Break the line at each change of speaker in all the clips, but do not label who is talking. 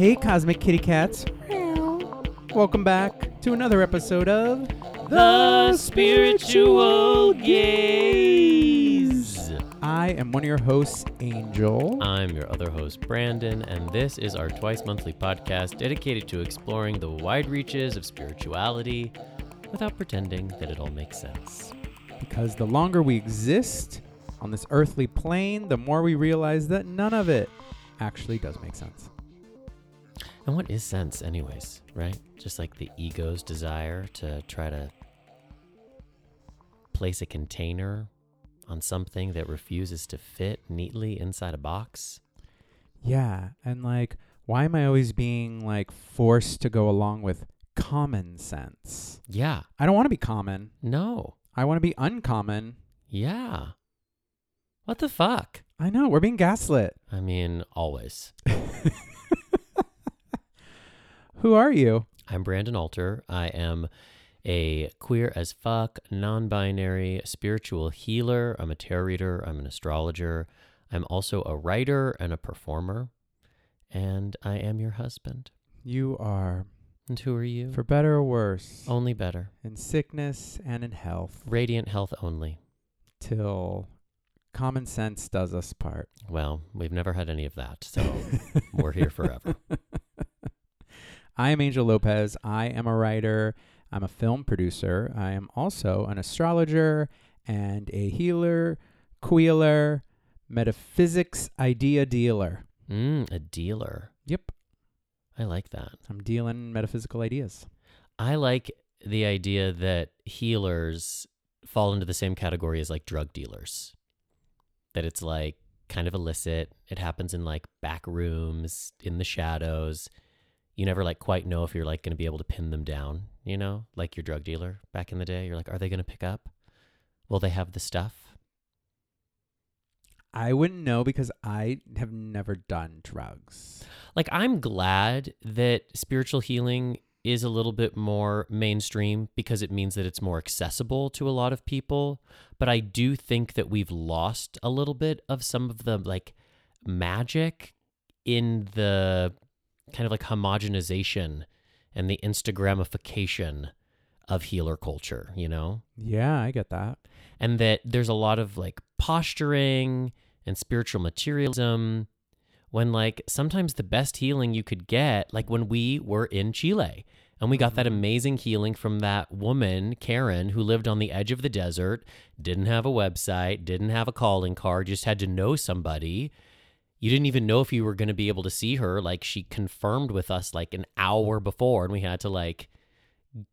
Hey, Cosmic Kitty Cats. Welcome back to another episode of
The Spiritual Gaze.
I am one of your hosts, Angel.
I'm your other host, Brandon, and this is our twice monthly podcast dedicated to exploring the wide reaches of spirituality without pretending that it all makes sense.
Because the longer we exist on this earthly plane, the more we realize that none of it actually does make sense.
And what is sense, anyways, right? Just like the ego's desire to try to place a container on something that refuses to fit neatly inside a box.
Yeah, and like, why am I always being like forced to go along with common sense?
Yeah.
I don't want to be common.
No.
I want to be uncommon.
Yeah. What the fuck?
I know, we're being gaslit.
I mean, always.
Who are you?
I'm Brandon Alter. I am a queer as fuck, non binary spiritual healer. I'm a tarot reader. I'm an astrologer. I'm also a writer and a performer. And I am your husband.
You are,
And who are you?
for better or worse,
only better.
in sickness and in health,
Radiant health only.
till common sense does us part.
Well, we've never had any of that. So we're here forever.
I am Angel Lopez. I am a writer. I'm a film producer. I am also an astrologer and a healer, queeler, metaphysics idea dealer.
Mm, a dealer.
Yep,
I like that.
I'm dealing metaphysical ideas.
I like the idea that healers fall into the same category as like drug dealers. That it's like kind of illicit. It happens in like back rooms, in the shadows. You never like quite know if you're like going to be able to pin them down, you know? Like your drug dealer back in the day. You're like, are they going to pick up? Will they have the stuff?
I wouldn't know because I have never done drugs.
Like, I'm glad that spiritual healing is a little bit more mainstream because it means that it's more accessible to a lot of people. But I do think that we've lost a little bit of some of the like magic in the kind of like homogenization and the Instagramification of healer culture, you know?
Yeah, I get that.
and that there's a lot of like posturing and spiritual materialism when like sometimes the best healing you could get like when we were in Chile and we got that mm-hmm. amazing healing from that woman Karen who lived on the edge of the desert didn't have a website didn't have a calling card just had to know somebody you didn't even know if you were going to be able to see her like she confirmed with us like an hour before and we had to like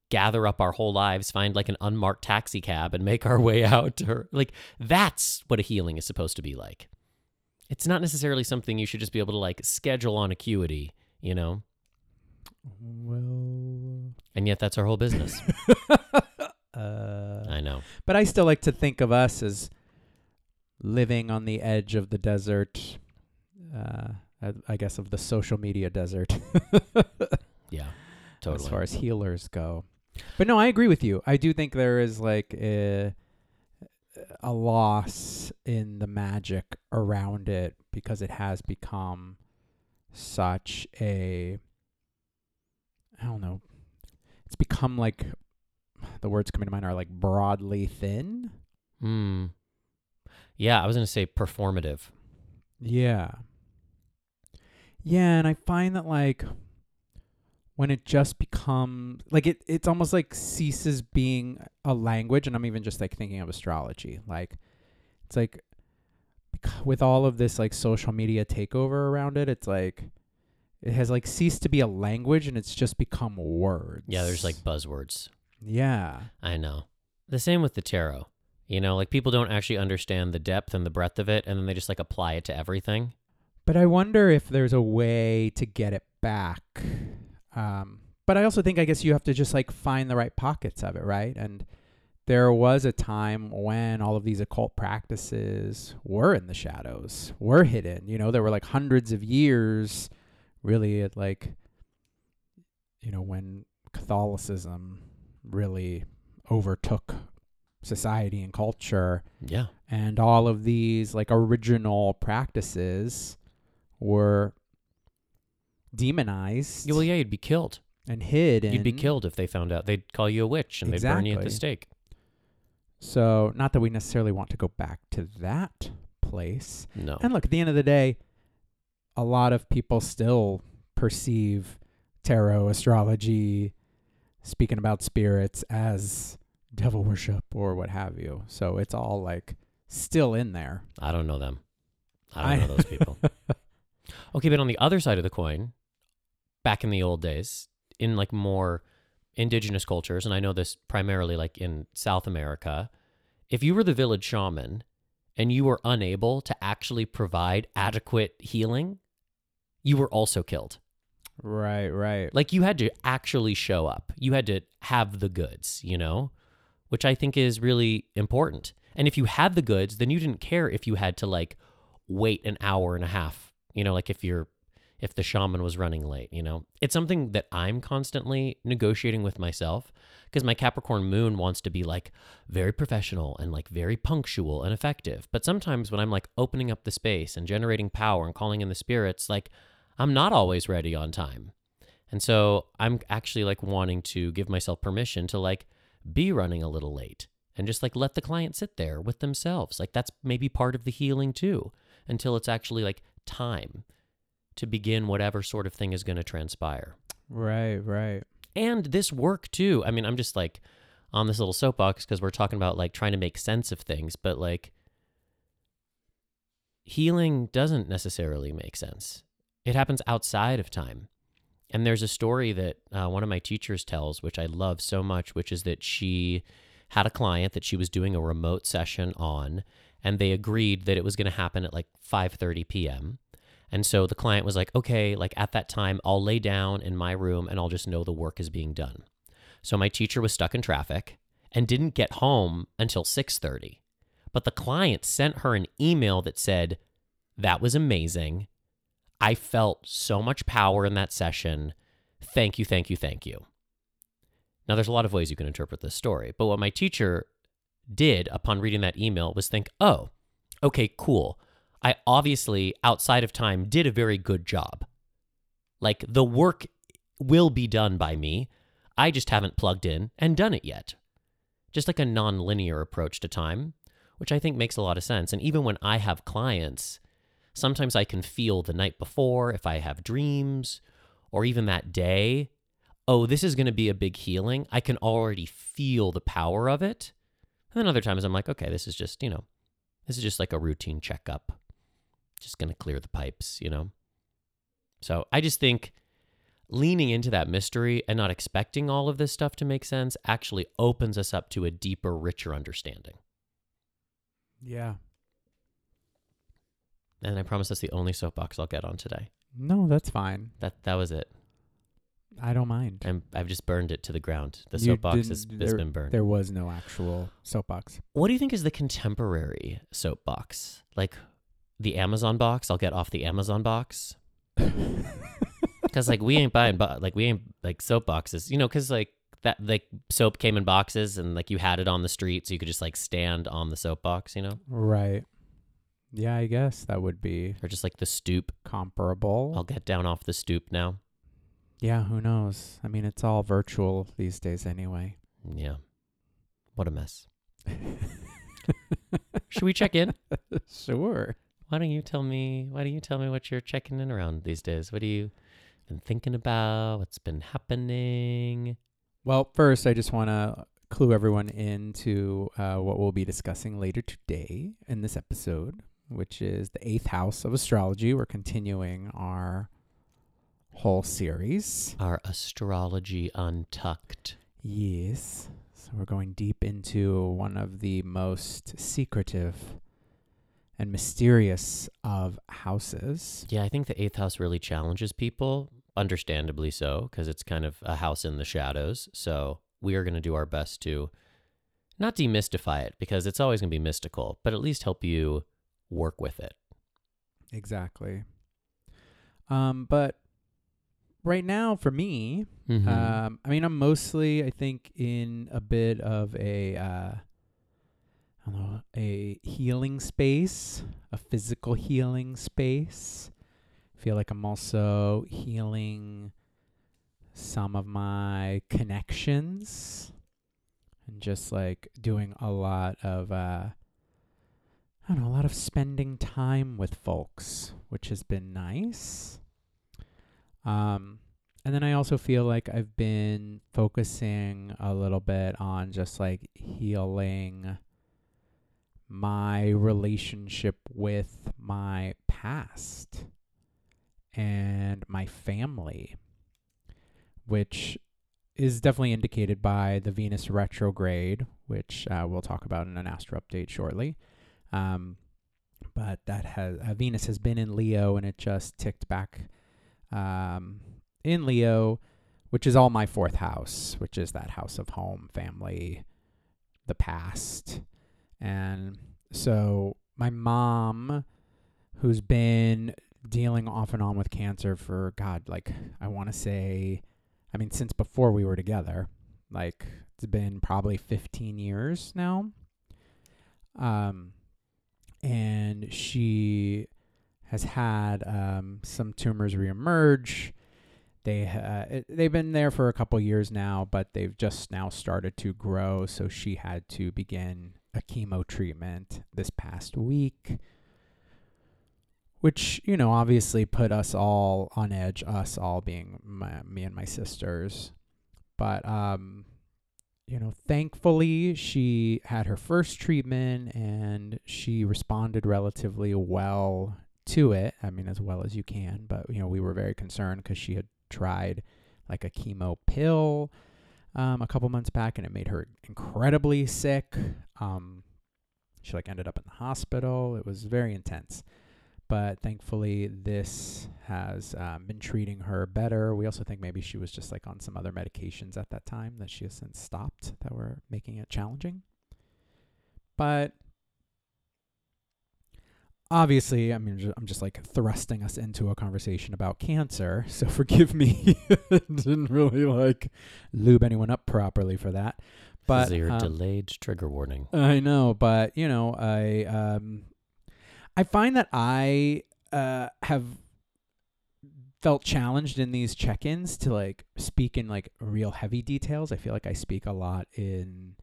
gather up our whole lives, find like an unmarked taxi cab and make our way out to her. Like that's what a healing is supposed to be like. It's not necessarily something you should just be able to like schedule on acuity, you know?
Well,
And yet that's our whole business.
uh,
I know.
but I still like to think of us as living on the edge of the desert. Uh, I, I guess of the social media desert.
Yeah. Totally.
As far as healers go. But no, I agree with you. I do think there is like a, a loss in the magic around it because it has become such a I don't know. It's become like the words coming to mind are like broadly thin.
Hmm. Yeah, I was going to say performative.
Yeah. Yeah, and I find that like when it just becomes like it it's almost like ceases being a language and I'm even just like thinking of astrology. Like it's like with all of this like social media takeover around it, it's like it has like ceased to be a language and it's just become words.
Yeah, there's like buzzwords.
Yeah.
I know. The same with the tarot. You know, like people don't actually understand the depth and the breadth of it and then they just like apply it to everything.
But I wonder if there's a way to get it back. Um, but I also think I guess you have to just like find the right pockets of it, right? And there was a time when all of these occult practices were in the shadows, were hidden. You know, there were like hundreds of years, really, at like, you know, when Catholicism really overtook society and culture
Yeah.
and all of these like original practices were demonized
Yeah, well, yeah, you'd be killed.
and hid.
You'd be
in.
killed if they found out. They'd call you a witch and they'd burn you at the
Exactly.
stake.
So, not that we necessarily want to go back to that place.
No.
And look, at the end of the day, a lot of people still perceive tarot, astrology, speaking about spirits as devil worship or what have you. So it's all like still in there.
I don't know them. I don't know those people. Okay, but on the other side of the coin, back in the old days, in like more indigenous cultures, and I know this primarily like in South America, if you were the village shaman and you were unable to actually provide adequate healing, you were also killed.
Right, right.
Like you had to actually show up. You had to have the goods, you know, which I think is really important. And if you had the goods, then you didn't care if you had to like wait an hour and a half, you know, like if you're if the shaman was running late, you know. It's something that I'm constantly negotiating with myself because my Capricorn moon wants to be like very professional and like very punctual and effective. But sometimes when I'm like opening up the space and generating power and calling in the spirits, like I'm not always ready on time. And so I'm actually like wanting to give myself permission to like be running a little late and just like let the client sit there with themselves. Like that's maybe part of the healing too until it's actually like time to begin whatever sort of thing is going to transpire.
Right, right.
And this work too. I mean, I'm just like on this little soapbox because we're talking about like trying to make sense of things, but like healing doesn't necessarily make sense. It happens outside of time. And there's a story that uh, one of my teachers tells, which I love so much, which is that she had a client that she was doing a remote session on, and they agreed that it was going to happen at like 5:30 p.m. And so the client was like, "Okay, like at that time, I'll lay down in my room and I'll just know the work is being done." So my teacher was stuck in traffic and didn't get home until 6:30. But the client sent her an email that said, "That was amazing. I felt so much power in that session. Thank you, thank you, thank you." Now there's a lot of ways you can interpret this story, but what my teacher did upon reading that email was think, "Oh, okay, cool. I obviously outside of time did a very good job. Like the work will be done by me. I just haven't plugged in and done it yet." Just like a non-linear approach to time, which I think makes a lot of sense. And even when I have clients, sometimes I can feel the night before if I have dreams or even that day, oh, this is going to be a big healing. I can already feel the power of it. And then other times I'm like, okay, this is just, you know, this is just like a routine checkup. Just going to clear the pipes, you know? So I just think leaning into that mystery and not expecting all of this stuff to make sense actually opens us up to a deeper, richer understanding.
Yeah.
And I promise that's the only soapbox I'll get on today.
No, that's fine.
That that was it.
I don't mind.
I'm, I've just burned it to the ground. The
You
soapbox has,
didn't-
has
there-
been burned.
There was no actual soapbox.
What do you think is the contemporary soapbox? Like the Amazon box? I'll get off the Amazon box. Because like we ain't buying bo- like we ain't like soap boxes, you know. Because like that like soap came in boxes and like you had it on the street, so you could just like stand on the soapbox, you know,
right. Yeah, I guess that would be
or just like the stoop.
comparable.
I'll get down off the stoop now.
Yeah, who knows? I mean, it's all virtual these days anyway.
Yeah, what a mess. Should we check in?
sure.
Why don't you tell me? Why don't you tell me what you're checking in around these days? What are you been thinking about? What's been happening?
Well, first, I just want to clue everyone into uh, what we'll be discussing later today in this episode, which is the eighth house of astrology. We're continuing our whole series.
Our astrology untucked.
Yes. So we're going deep into one of the most secretive and mysterious of houses.
Yeah, I think the eighth house really challenges people, understandably so, because it's kind of a house in the shadows. So we are going to do our best to not demystify it because it's always going to be mystical, but at least help you work with it.
Exactly. Um, but right now, for me,
Mhm.
um, I mean, I'm mostly, I think, in a bit of a, uh, I don't know, a healing space, a physical healing space, I feel like I'm also healing some of my connections and just like doing a lot of uh I don't know, a lot of spending time with folks, which has been nice. Um and then I also feel like I've been focusing a little bit on just like healing my relationship with my past and my family, which is definitely indicated by the Venus retrograde, which uh, we'll talk about in an astro update shortly. Um, but that has uh, Venus has been in Leo, and it just ticked back um, in Leo, which is all my fourth house, which is that house of home, family, the past, and so my mom, who's been dealing off and on with cancer for God, like I want to say, I mean, since before we were together, like it's been probably 15 years now. Um, and she has had um, some tumors reemerge. They uh, it, they've been there for a couple years now, but they've just now started to grow. So she had to begin a chemo treatment this past week, which, you know, obviously put us all on edge, us all being my, me and my sisters. But, um, you know, thankfully she had her first treatment and she responded relatively well to it. I mean, as well as you can, but, you know, we were very concerned because she had tried like a chemo pill um, a couple months back, and it made her incredibly sick. Um, she like ended up in the hospital. It was very intense, but thankfully this has um, been treating her better. We also think maybe she was just like on some other medications at that time that she has since stopped that were making it challenging. But obviously, I mean, I'm just like thrusting us into a conversation about cancer. So forgive me. Didn't really like lube anyone up properly for that. But
your
um,
delayed trigger warning.
I know, but you know, I um, I find that I uh have felt challenged in these check-ins to like speak in like real heavy details. I feel like I speak a lot in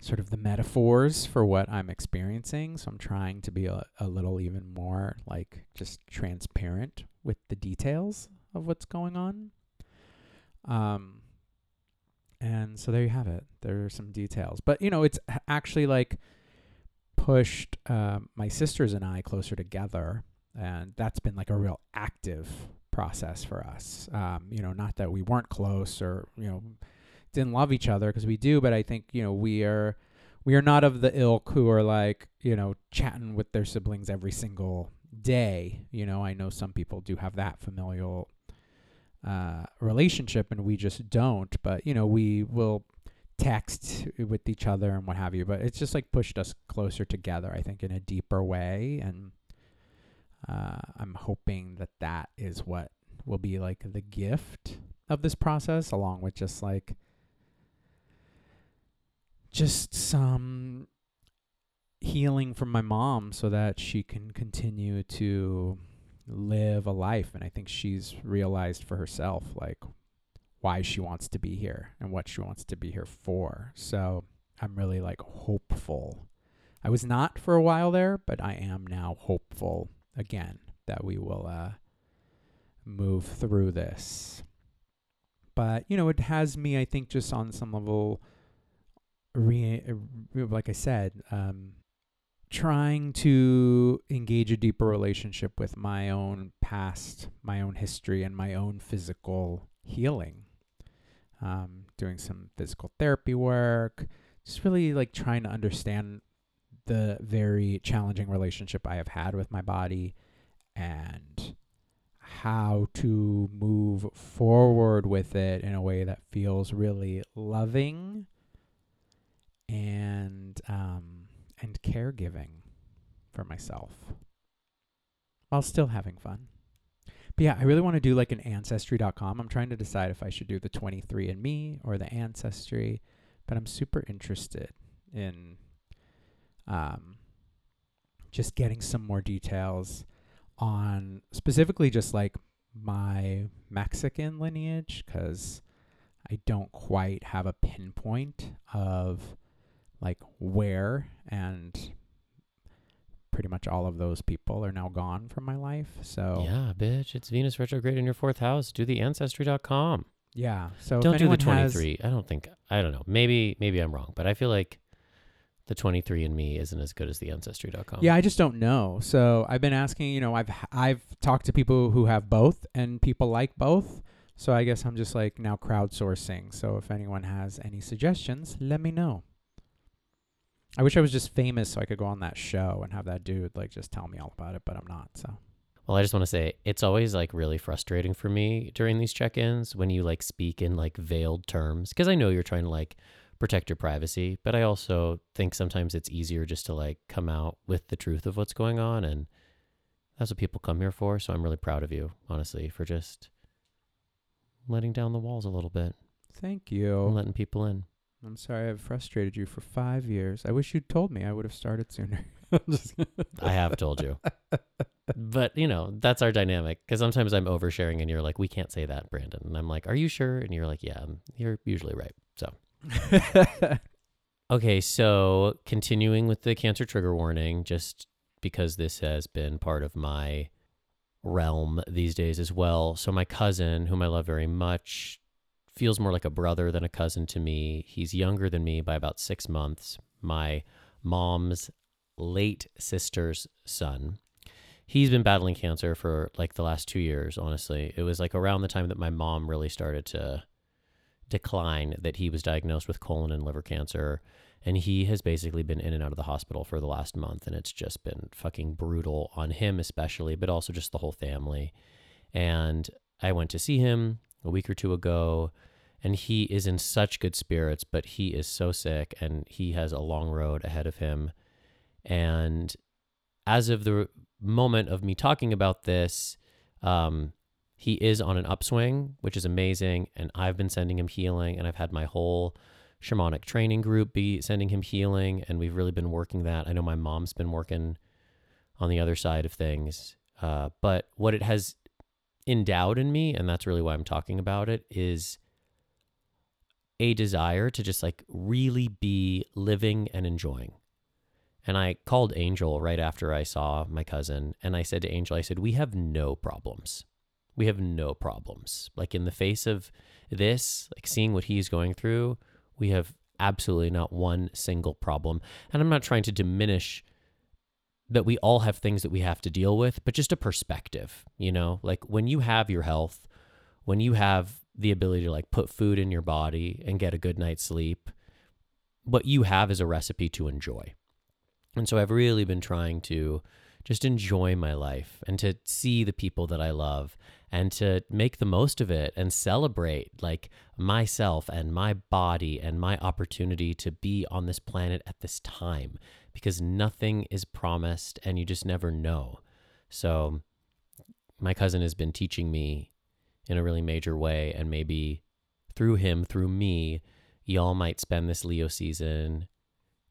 sort of the metaphors for what I'm experiencing. So I'm trying to be a, a little even more like just transparent with the details of what's going on. Um, and so there you have it. There are some details, but you know, it's actually like pushed um, my sisters and I closer together, and that's been like a real active process for us. Um, you know, not that we weren't close or you know didn't love each other because we do, but I think you know we are we are not of the ilk who are like you know chatting with their siblings every single day. You know, I know some people do have that familial uh, relationship, and we just don't. But you know, we will text with each other and what have you. But it's just like pushed us closer together. I think in a deeper way, and uh, I'm hoping that that is what will be like the gift of this process, along with just like just some healing from my mom so that she can continue to live a life and I think she's realized for herself like why she wants to be here and what she wants to be here for. So I'm really like hopeful. I was not for a while there, but I am now hopeful again that we will uh move through this. But, you know, it has me I think just on some level re, like I said, um, trying to engage a deeper relationship with my own past, my own history, and my own physical healing. Um, doing some physical therapy work, just really like trying to understand the very challenging relationship I have had with my body and how to move forward with it in a way that feels really loving and um, and caregiving for myself while still having fun. But yeah, I really want to do like an ancestry.com. I'm trying to decide if I should do the 23andMe or the ancestry, but I'm super interested in um, just getting some more details on specifically just like my Mexican lineage because I don't quite have a pinpoint of like where and pretty much all of those people are now gone from my life. So
Yeah, bitch. It's Venus retrograde in your fourth house. Do the ancestry.com.
yeah. So
Don't do the
anyone has-
23. I don't think, I don't know. Maybe, maybe I'm wrong, but I feel like the 23 and me isn't as good as the ancestry.com.
Yeah, I just don't know. So I've been asking, you know, I've I've talked to people who have both and people like both. So I guess I'm just like now crowdsourcing. So if anyone has any suggestions, let me know. I wish I was just famous so I could go on that show and have that dude like just tell me all about it, but I'm not. So
Well, I just want to say it's always like really frustrating for me during these check-ins when you like speak in like veiled terms because I know you're trying to like protect your privacy, but I also think sometimes it's easier just to like come out with the truth of what's going on and that's what people come here for, so I'm really proud of you, honestly, for just letting down the walls a little bit
thank
and
you.
letting people in.
I'm sorry I've frustrated you for five years. I wish you'd told me. I would have started sooner.
I have told you. But, you know, that's our dynamic because sometimes I'm oversharing and you're like, we can't say that, Brandon. And I'm like, are you sure? And you're like, yeah, you're usually right. So. Okay, so continuing with the cancer trigger warning, just because this has been part of my realm these days as well. So, my cousin, whom I love very much, feels more like a brother than a cousin to me. He's younger than me by about six months. My mom's late sister's son. He's been battling cancer for like the last two years, honestly. It was like around the time that my mom really started to decline that he was diagnosed with colon and liver cancer and he has basically been in and out of the hospital for the last month and it's just been fucking brutal on him especially but also just the whole family and i went to see him a week or two ago and he is in such good spirits but he is so sick and he has a long road ahead of him and as of the moment of me talking about this um, he is on an upswing, which is amazing. And I've been sending him healing, and I've had my whole shamanic training group be sending him healing, and we've really been working that. I know my mom's been working on the other side of things. Uh, but what it has endowed in me, and that's really why I'm talking about it, is a desire to just like really be living and enjoying. And I called Angel right after I saw my cousin, and I said to Angel, I said, We have no problems we have no problems. Like in the face of this, like seeing what he's going through, we have absolutely not one single problem. And I'm not trying to diminish that we all have things that we have to deal with, but just a perspective, you know? Like when you have your health, when you have the ability to like put food in your body and get a good night's sleep, what you have is a recipe to enjoy. And so I've really been trying to just enjoy my life and to see the people that I love and to make the most of it and celebrate like myself and my body and my opportunity to be on this planet at this time because nothing is promised and you just never know. So my cousin has been teaching me in a really major way and maybe through him, through me, y'all might spend this Leo season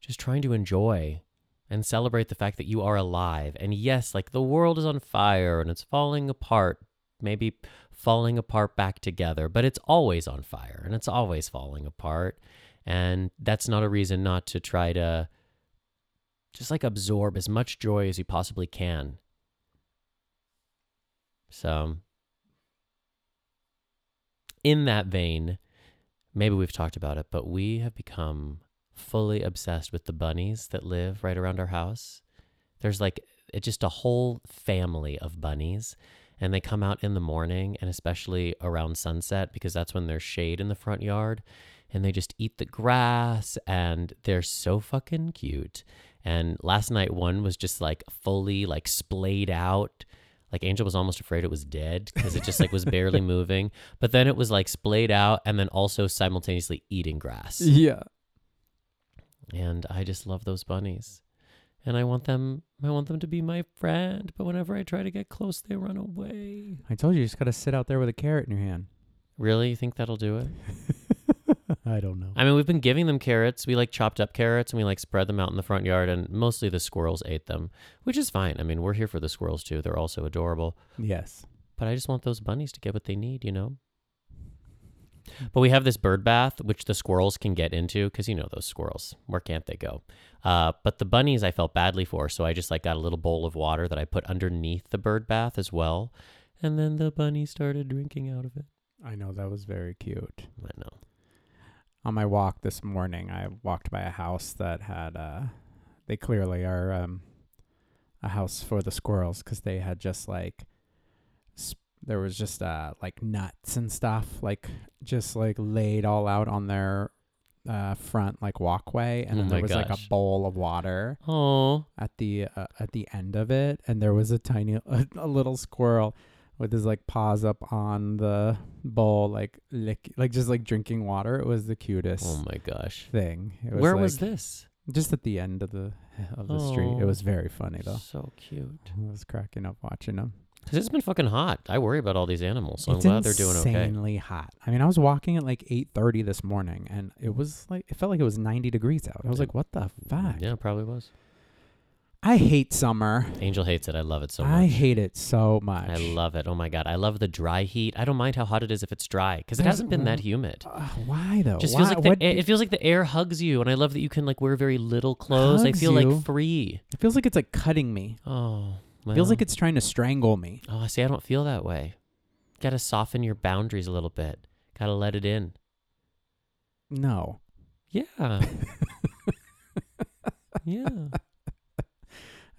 just trying to enjoy and celebrate the fact that you are alive. And yes, like the world is on fire and it's falling apart, maybe falling apart back together, but it's always on fire and it's always falling apart. And that's not a reason not to try to just like absorb as much joy as you possibly can. So, in that vein, maybe we've talked about it, but we have become fully obsessed with the bunnies that live right around our house. There's like just a whole family of bunnies and they come out in the morning and especially around sunset because that's when there's shade in the front yard and they just eat the grass and they're so fucking cute. And last night one was just like fully like splayed out. Like Angel was almost afraid it was dead because it just like was barely moving. But then it was like splayed out and then also simultaneously eating grass.
yeah.
And I just love those bunnies. And I want them I want them to be my friend, but whenever I try to get close they run away.
I told you, you just got to sit out there with a carrot in your hand.
Really? You think that'll do it?
I don't know.
I mean, we've been giving them carrots. We like chopped up carrots and we like spread them out in the front yard, and mostly the squirrels ate them, which is fine. I mean, we're here for the squirrels too. They're also adorable.
yes.
But I just want those bunnies to get what they need, you know? But we have this bird bath, which the squirrels can get into because you know those squirrels. Where can't they go? Uh, but the bunnies I felt badly for, so I just like got a little bowl of water that I put underneath the bird bath as well. And then the bunnies started drinking out of it.
I know that was very cute.
I know.
On my walk this morning, I walked by a house that had uh they clearly are um a house for the squirrels cuz they had just like sp- there was just uh like nuts and stuff like just like laid all out on their uh front like walkway and
Oh
then there was like a bowl of water
Oh,
at the uh, at the end of it and there was a tiny a, a little squirrel with his like paws up on the bowl like lick like just like drinking water it was the cutest
oh my gosh.
thing it was
Where was this?
just at the end of the of the street it
Oh.
was very funny though
So cute.
I was cracking up watching them
Because it's been fucking hot. I worry about all these animals, so
it's
I'm glad they're doing okay.
insanely hot I mean I was walking at like 8:30 this morning and it was like it felt like it was 90 degrees out I was
Yeah.
like what the fuck
Yeah, it probably was.
I hate summer
Angel hates it. I love it so much.
I hate it so much
I love it. Oh my god, I love the dry heat. I don't mind how hot it is if it's dry because it
There's-
hasn't been that humid.
Uh, why though?
Just
why,
feels like the,
what-
it feels like the air hugs you, and I love that you can like wear very little clothes. I
Hugs
feel
you?
like free.
it feels like it's like cutting me.
Oh,
It feels like it's trying to strangle me.
Oh, see, I don't feel that way. Got to soften your boundaries a little bit. Got to let it in.
No.
Yeah. yeah.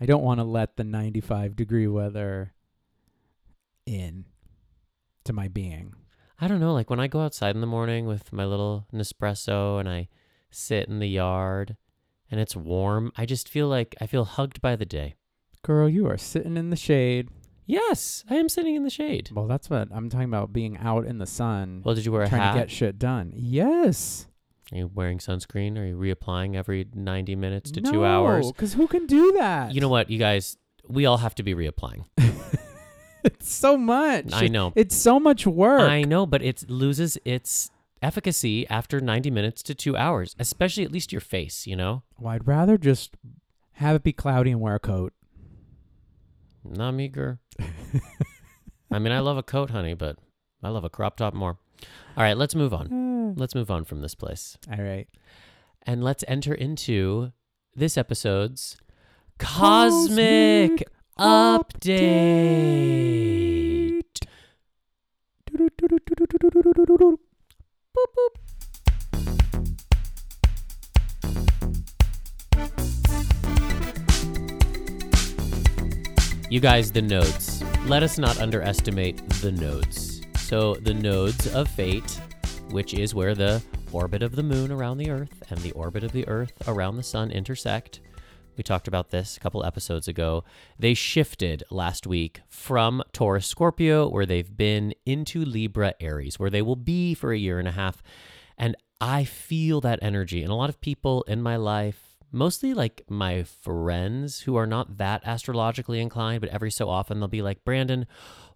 I don't want to let the 95 degree weather in to my being.
I don't know. Like when I go outside in the morning with my little Nespresso and I sit in the yard and it's warm, I just feel like I feel hugged by the day.
Girl, you are sitting in the shade.
Yes, I am sitting in the shade.
Well, that's what I'm talking about being out in the sun
Well, did you wear a
trying
hat?
to get shit done. Yes.
Are you wearing sunscreen? Are you reapplying every 90 minutes to
no,
two hours?
Cuz who can do that?
You know what, you guys, we all have to be reapplying.
it's so much.
I know.
It's so much work.
I know, but it loses its efficacy after 90 minutes to two hours, especially at least your face, you know?
well, I'd rather just have it be cloudy and wear a coat.
Not me, girl. I mean, I love a coat, honey, but I love a crop top more. All right, let's move on. Hmm. Let's move on from this place.
All right.
And let's enter into this episode's Cosmic,
Cosmic
Update.
Boop, boop.
You guys, the nodes. Let us not underestimate the nodes. So, the nodes of fate, which is where the orbit of the moon around the Earth and the orbit of the Earth around the sun intersect. We talked about this a couple episodes ago. They shifted last week from Taurus Scorpio, where they've been, into Libra Aries, where they will be for a year and a half. And I feel that energy. And a lot of people in my life, mostly like my friends who are not that astrologically inclined, but every so often they'll be like, Brandon,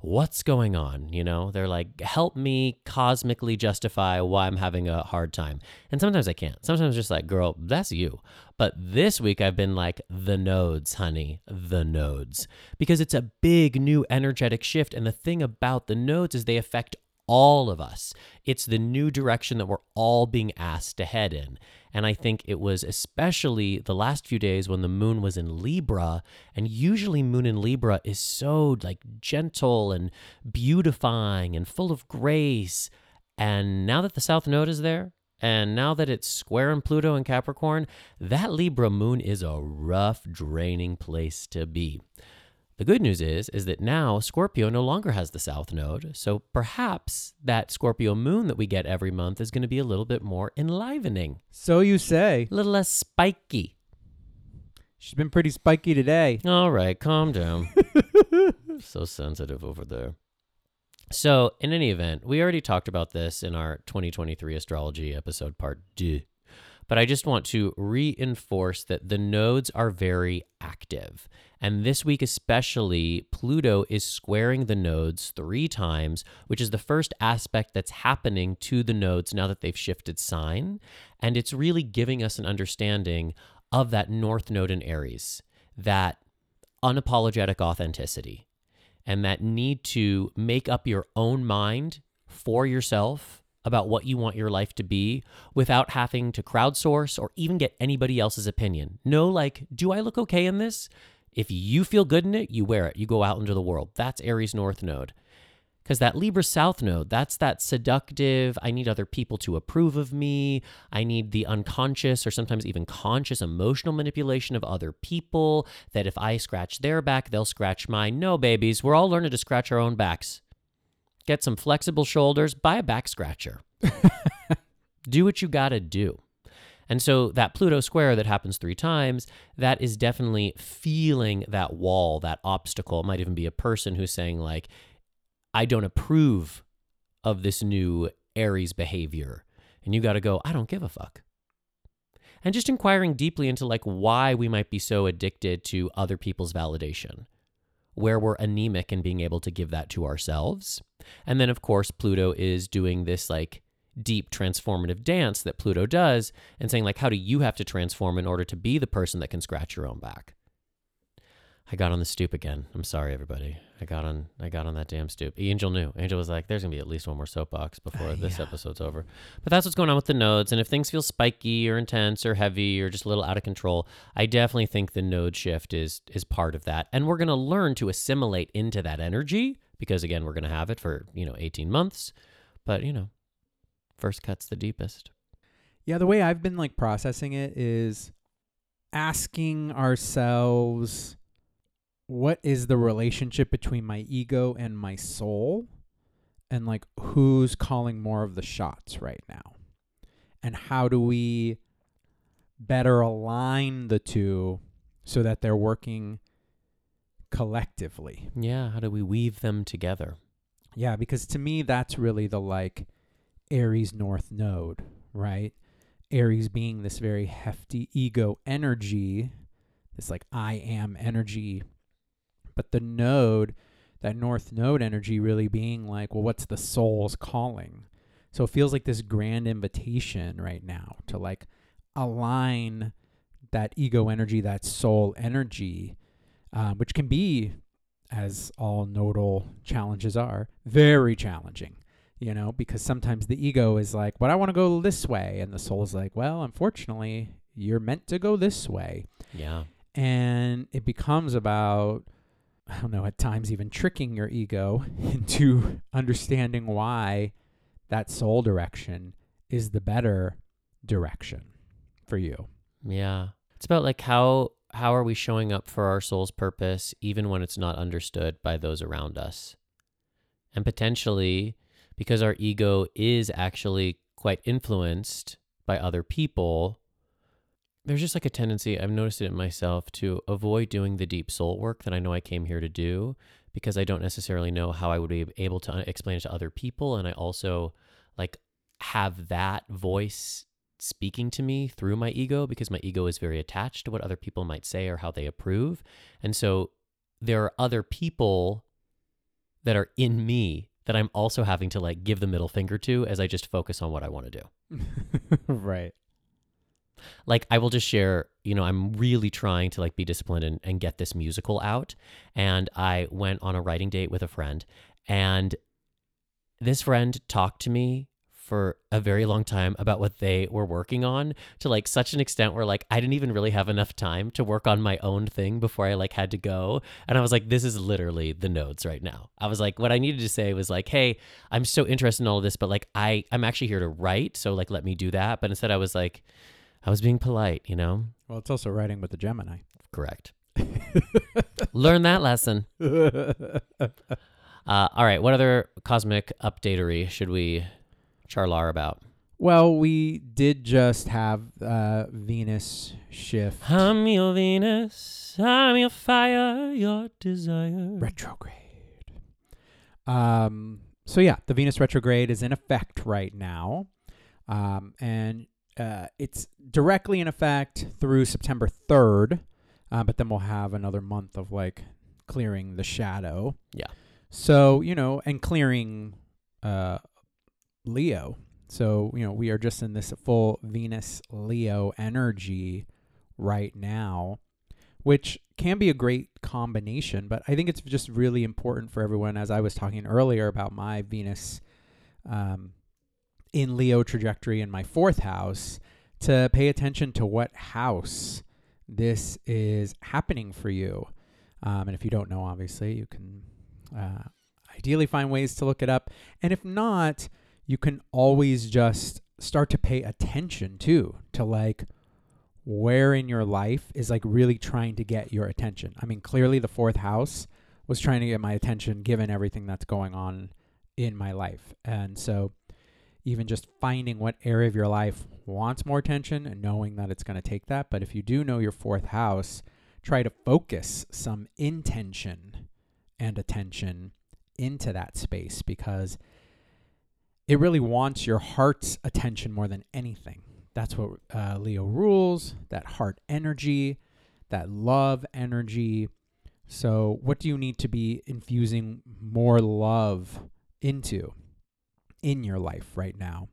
what's going on? You know, they're like, help me cosmically justify why I'm having a hard time. And sometimes I can't. Sometimes just like, girl, that's you. But this week I've been like, the nodes, honey, the nodes. Because it's a big new energetic shift. And the thing about the nodes is they affect all of us. It's the new direction that we're all being asked to head in. And I think it was especially the last few days when the moon was in Libra. And usually, moon in Libra is so like gentle and beautifying and full of grace. And now that the South Node is there, and now that it's square in Pluto and Capricorn, that Libra moon is a rough, draining place to be. The good news is is that now Scorpio no longer has the south node, so perhaps that Scorpio moon that we get every month is going to be a little bit more enlivening,
So you say.
a little less spiky.
She's been pretty spiky today.
All right, calm down. so sensitive over there. So, in any event, we already talked about this in our 2023 astrology episode part 2. But I just want to reinforce that the nodes are very active. And this week, especially, Pluto is squaring the nodes three times, which is the first aspect that's happening to the nodes now that they've shifted sign. And it's really giving us an understanding of that North Node in Aries, that unapologetic authenticity, and that need to make up your own mind for yourself about what you want your life to be without having to crowdsource or even get anybody else's opinion. No, like, do I look okay in this? If you feel good in it, you wear it. You go out into the world. That's Aries North Node. Because that Libra South Node, that's that seductive, I need other people to approve of me. I need the unconscious or sometimes even conscious emotional manipulation of other people. That if I scratch their back, they'll scratch mine. No, babies, we're all learning to scratch our own backs. Get some flexible shoulders, buy a back scratcher. do what you gotta do. And so that Pluto square that happens three times, that is definitely feeling that wall, that obstacle. It might even be a person who's saying, like, I don't approve of this new Aries behavior. And you got to go, I don't give a fuck. And just inquiring deeply into like why we might be so addicted to other people's validation, where we're anemic in being able to give that to ourselves. And then, of course, Pluto is doing this like deep transformative dance that Pluto does and saying, like, how do you have to transform in order to be the person that can scratch your own back? I got on the stoop again. I'm sorry, everybody. I got on. I got on that damn stoop. Angel knew. Angel was like, "There's gonna be at least one more soapbox before
Uh,
this
yeah.
episode's over." But that's what's going on with the nodes. And if things feel spiky or intense or heavy or just a little out of control, I definitely think the node shift is is part of that. And we're gonna learn to assimilate into that energy because again, we're gonna have it for you know 18 months. But you know, first cuts the deepest.
Yeah, the way I've been like processing it is asking ourselves what is the relationship between my ego and my soul and like who's calling more of the shots right now and how do we better align the two so that they're working collectively
Yeah. How do we weave them together?
yeah because to me that's really the like aries north node right aries being this very hefty ego energy this like i am energy but the node that north node energy really being like well what's the soul's calling so it feels like this grand invitation right now to like align that ego energy that soul energy um, which can be as all nodal challenges are very challenging you know because sometimes the ego is like but i want to go this way and the soul is like well unfortunately you're meant to go this way
Yeah.
and it becomes about i don't know at times even tricking your ego into understanding why that soul direction is the better direction for you
Yeah. It's about like how how are we showing up for our soul's purpose even when it's not understood by those around us? And potentially because our ego is actually quite influenced by other people, there's just like a tendency, I've noticed it in myself, to avoid doing the deep soul work that I know I came here to do because I don't necessarily know how I would be able to explain it to other people. And I also like have that voice speaking to me through my ego because my ego is very attached to what other people might say or how they approve. And so there are other people that are in me that I'm also having to like give the middle finger to as I just focus on what I want to do.
right
like I will just share, you know, I'm really trying to like be disciplined and, and get this musical out. And I went on a writing date with a friend and this friend talked to me for a very long time about what they were working on to like such an extent where like I didn't even really have enough time to work on my own thing before I like had to go. And I was like, this is literally the nodes right now. I was like, what I needed to say was like, hey, I'm so interested in all of this, but like I I'm actually here to write, so like let me do that. But instead I was like, I was being polite, you know?
well it's also writing with the gemini
Correct. Learn that lesson. Uh, all right. What other cosmic updatery should we charlar about?
Well, we did just have uh, Venus shift
I'm your Venus. I'm your fire, your desire.
retrograde. Um, so yeah, the Venus retrograde is in effect right now, um, and uh, it's directly in effect through September 3rd, uh, but then we'll have another month of like clearing the shadow.
Yeah.
So, you know, and clearing uh, Leo. So, you know, we are just in this full Venus Leo energy right now, which can be a great combination. But I think it's just really important for everyone, as I was talking earlier about my Venus um, in Leo trajectory in my fourth house, to pay attention to what house this is happening for you. Um, and if you don't know, obviously, you can uh, ideally find ways to look it up. And if not, you can always just start to pay attention too to like where in your life is like really trying to get your attention. I mean, clearly the fourth house was trying to get my attention given everything that's going on in my life. And so even just finding what area of your life wants more attention and knowing that it's going to take that. But if you do know your fourth house, try to focus some intention and attention into that space because it really wants your heart's attention more than anything. That's what uh, Leo rules that heart energy, that love energy. So, what do you need to be infusing more love into in your life right now?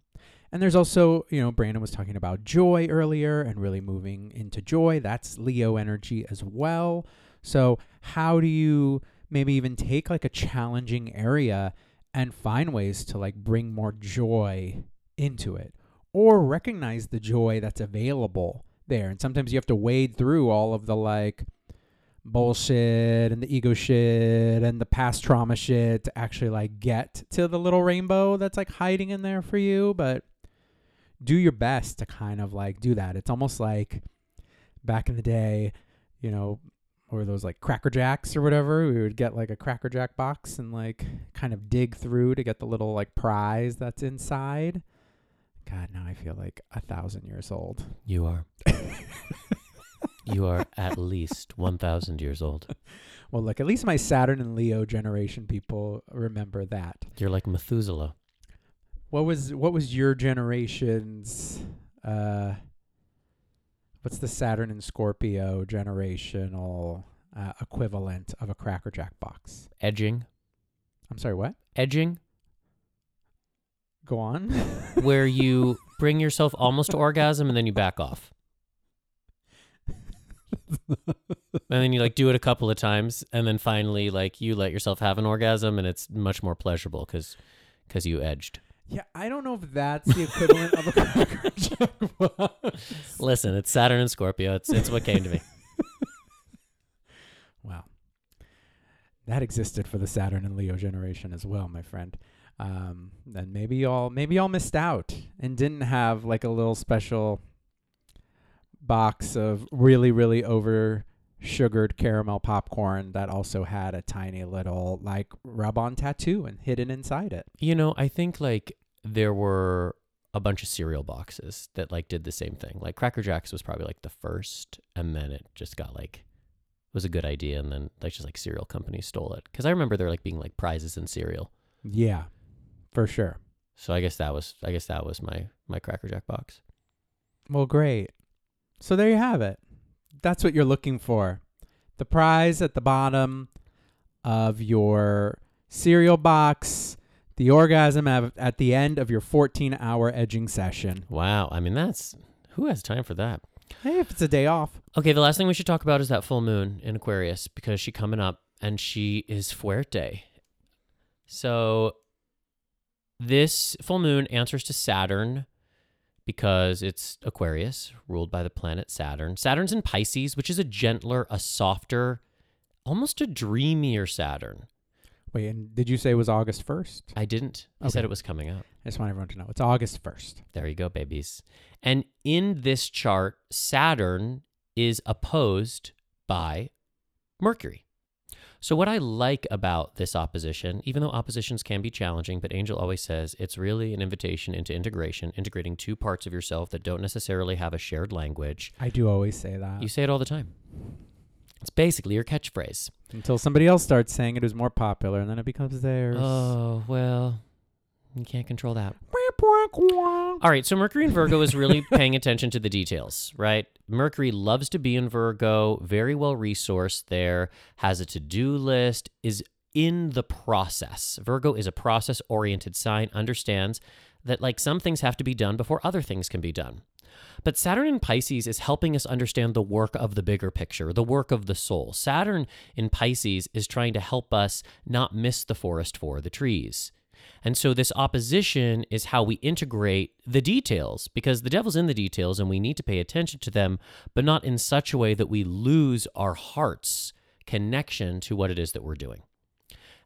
And there's also, you know, Brandon was talking about joy earlier and really moving into joy. That's Leo energy as well. So, how do you maybe even take like a challenging area and find ways to like bring more joy into it or recognize the joy that's available there? And sometimes you have to wade through all of the like bullshit and the ego shit and the past trauma shit to actually like get to the little rainbow that's like hiding in there for you. But do your best to kind of like do that. It's almost like back in the day, you know, or those like cracker jacks or whatever we would get like a cracker jack box and like kind of dig through to get the little like prize that's inside god now i feel like a thousand years old
You are. you are at least 1,000 years old.
well look at least my saturn and leo generation people remember that
You're like Methuselah.
what was what was your generation's uh what's the saturn and scorpio generational uh, equivalent of a cracker jack box
Edging.
i'm sorry what
Edging,
go on
where you bring yourself almost to orgasm and then you back off. And then you like do it a couple of times and then finally like you let yourself have an orgasm and it's much more pleasurable cuz cuz you edged.
Yeah, I don't know if that's the equivalent of a cracker jack box.
Listen, it's Saturn and Scorpio. It's it's what came to me.
Wow. That existed for the Saturn and Leo generation as well, my friend. Um, and maybe y'all maybe y'all missed out and didn't have like a little special box of really, really over sugared caramel popcorn that also had a tiny little like rub on tattoo and hidden inside it.
You know, I think like there were a bunch of cereal boxes that like did the same thing. Like Cracker Jacks was probably like the first, and then it just got like was a good idea, and then like just like cereal companies stole it. Because I remember there like being like prizes in cereal.
Yeah, for sure.
So I guess that was I guess that was my my Cracker Jack box.
Well, great. So there you have it. That's what you're looking for. The prize at the bottom of your cereal box, the orgasm at, at the end of your 14 hour edging session.
Wow, I mean that's who has time for that.
Hey, if it's a day off.
Okay, the last thing we should talk about is that full moon in Aquarius because she coming up and she is fuerte. So this full moon answers to Saturn because it's Aquarius, ruled by the planet Saturn. Saturn's in Pisces, which is a gentler, a softer, almost a dreamier Saturn.
Wait, and did you say it was August 1st?
I didn't. I said it was coming up.
I just want everyone to know. It's August 1st.
There you go, babies. And in this chart, Saturn is opposed by Mercury. So, what I like about this opposition, even though oppositions can be challenging, but Angel always says it's really an invitation into integration, integrating two parts of yourself that don't necessarily have a shared language.
I do always say that.
You say it all the time. It's basically your catchphrase.
Until somebody else starts saying it is more popular and then it becomes theirs.
Oh, well, you can't control that. All right, so Mercury in Virgo is really paying attention to the details, right? Mercury loves to be in Virgo, very well resourced there, has a to do list, is in the process. Virgo is a process oriented sign, understands that like some things have to be done before other things can be done. But Saturn in Pisces is helping us understand the work of the bigger picture, the work of the soul. Saturn in Pisces is trying to help us not miss the forest for the trees. And so this opposition is how we integrate the details because the devil's in the details and we need to pay attention to them, but not in such a way that we lose our heart's connection to what it is that we're doing.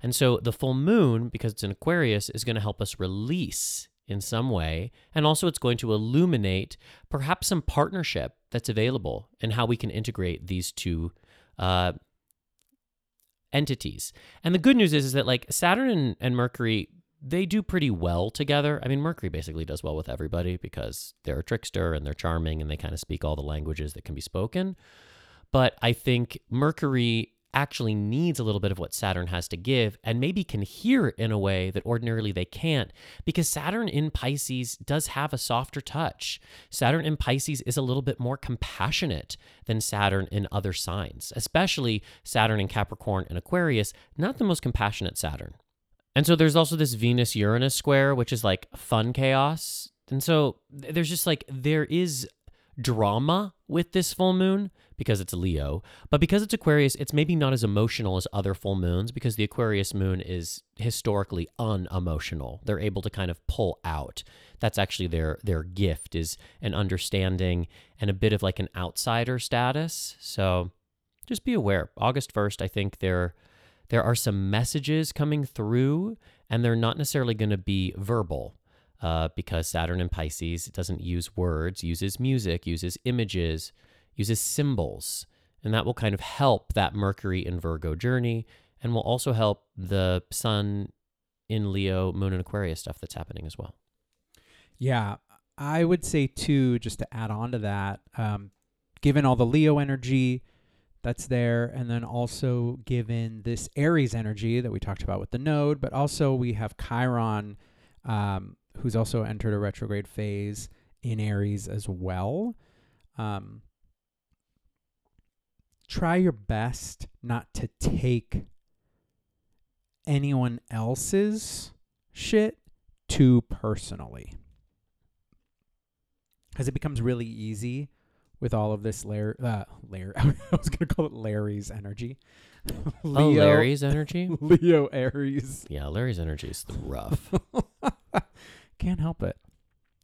And so the full moon, because it's in Aquarius, is going to help us release in some way. And also, it's going to illuminate perhaps some partnership that's available and how we can integrate these two uh, entities. And the good news is, is that like Saturn and, and Mercury, they do pretty well together. I mean, Mercury basically does well with everybody because they're a trickster and they're charming and they kind of speak all the languages that can be spoken. But I think Mercury actually needs a little bit of what Saturn has to give and maybe can hear it in a way that ordinarily they can't because Saturn in Pisces does have a softer touch. Saturn in Pisces is a little bit more compassionate than Saturn in other signs, especially Saturn in Capricorn and Aquarius, not the most compassionate Saturn. And so there's also this Venus Uranus square, which is like fun chaos. And so there's just like, there is drama with this full moon because it's Leo, but because it's Aquarius, it's maybe not as emotional as other full moons because the Aquarius moon is historically unemotional. They're able to kind of pull out. That's actually their their gift is an understanding and a bit of like an outsider status. So just be aware. August 1st, I think there there are some messages coming through and they're not necessarily going to be verbal uh, because Saturn in Pisces doesn't use words, uses music, uses images, uses symbols. And that will kind of help that Mercury in Virgo journey and will also help the Sun in Leo, Moon in Aquarius stuff that's happening as well.
Yeah, I would say too, just to add on to that, um, given all the Leo energy that's there, and then also given this Aries energy that we talked about with the node, but also we have Chiron um, who's also entered a retrograde phase in Aries as well. Um, try your best not to take anyone else's shit too personally. Because it becomes really easy with all of this layer, uh, layer. I was gonna call it Larry's energy.
oh, Larry's energy.
Leo Aries.
Yeah, Larry's energy is rough.
Can't help it.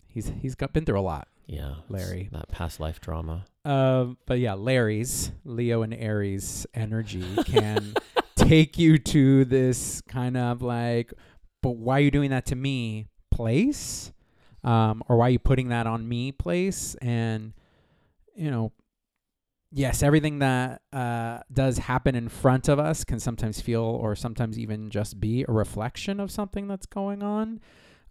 He's he's got been through a lot.
Yeah,
Larry.
That past life drama.
Um, but yeah, Larry's Leo and Aries energy can take you to this kind of like, but why are you doing that to me? Place, um, or why are you putting that on me? Place, and you know, yes, everything that uh, does happen in front of us can sometimes feel, or sometimes even just be, a reflection of something that's going on.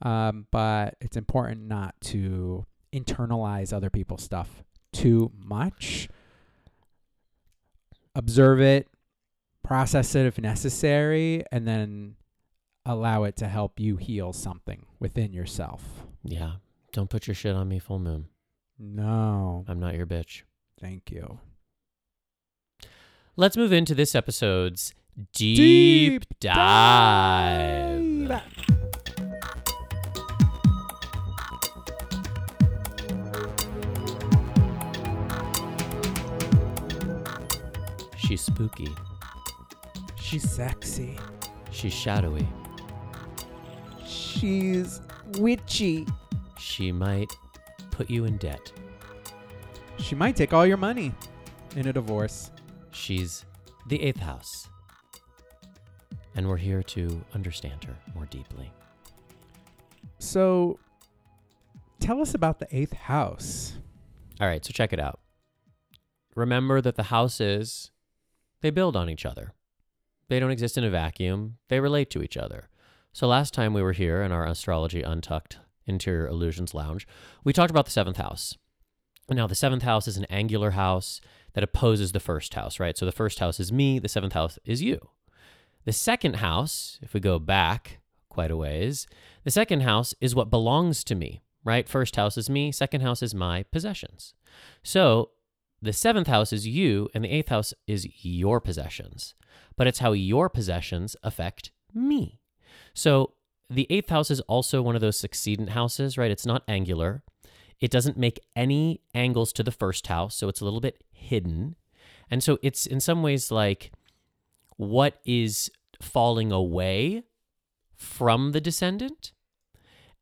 Um, but it's important not to internalize other people's stuff too much. Observe it, process it if necessary, and then allow it to help you heal something within yourself.
Yeah. Don't put your shit on me, full moon.
No.
I'm not your bitch.
Thank you.
Let's move into this episode's deep,
Deep
dive.
dive.
She's spooky.
She's sexy.
She's shadowy.
She's witchy.
She might put you in debt.
She might take all your money in a divorce.
She's the eighth house. And we're here to understand her more deeply.
So, tell us about the eighth house.
All right, so check it out. Remember that the houses, they build on each other. They don't exist in a vacuum, they relate to each other. So last time we were here in our Astrology Untucked Interior Illusions Lounge, we talked about the seventh house. Now, the seventh house is an angular house that opposes the first house, right? So the first house is me, the seventh house is you. The second house, if we go back quite a ways. The second house is what belongs to me, right? First house is me, second house is my possessions. So the seventh house is you, and the eighth house is your possessions. But it's how your possessions affect me. So the eighth house is also one of those succedent houses, right? It's not angular. It doesn't make any angles to the first house, so it's a little bit hidden. And so it's in some ways like what is falling away from the descendant.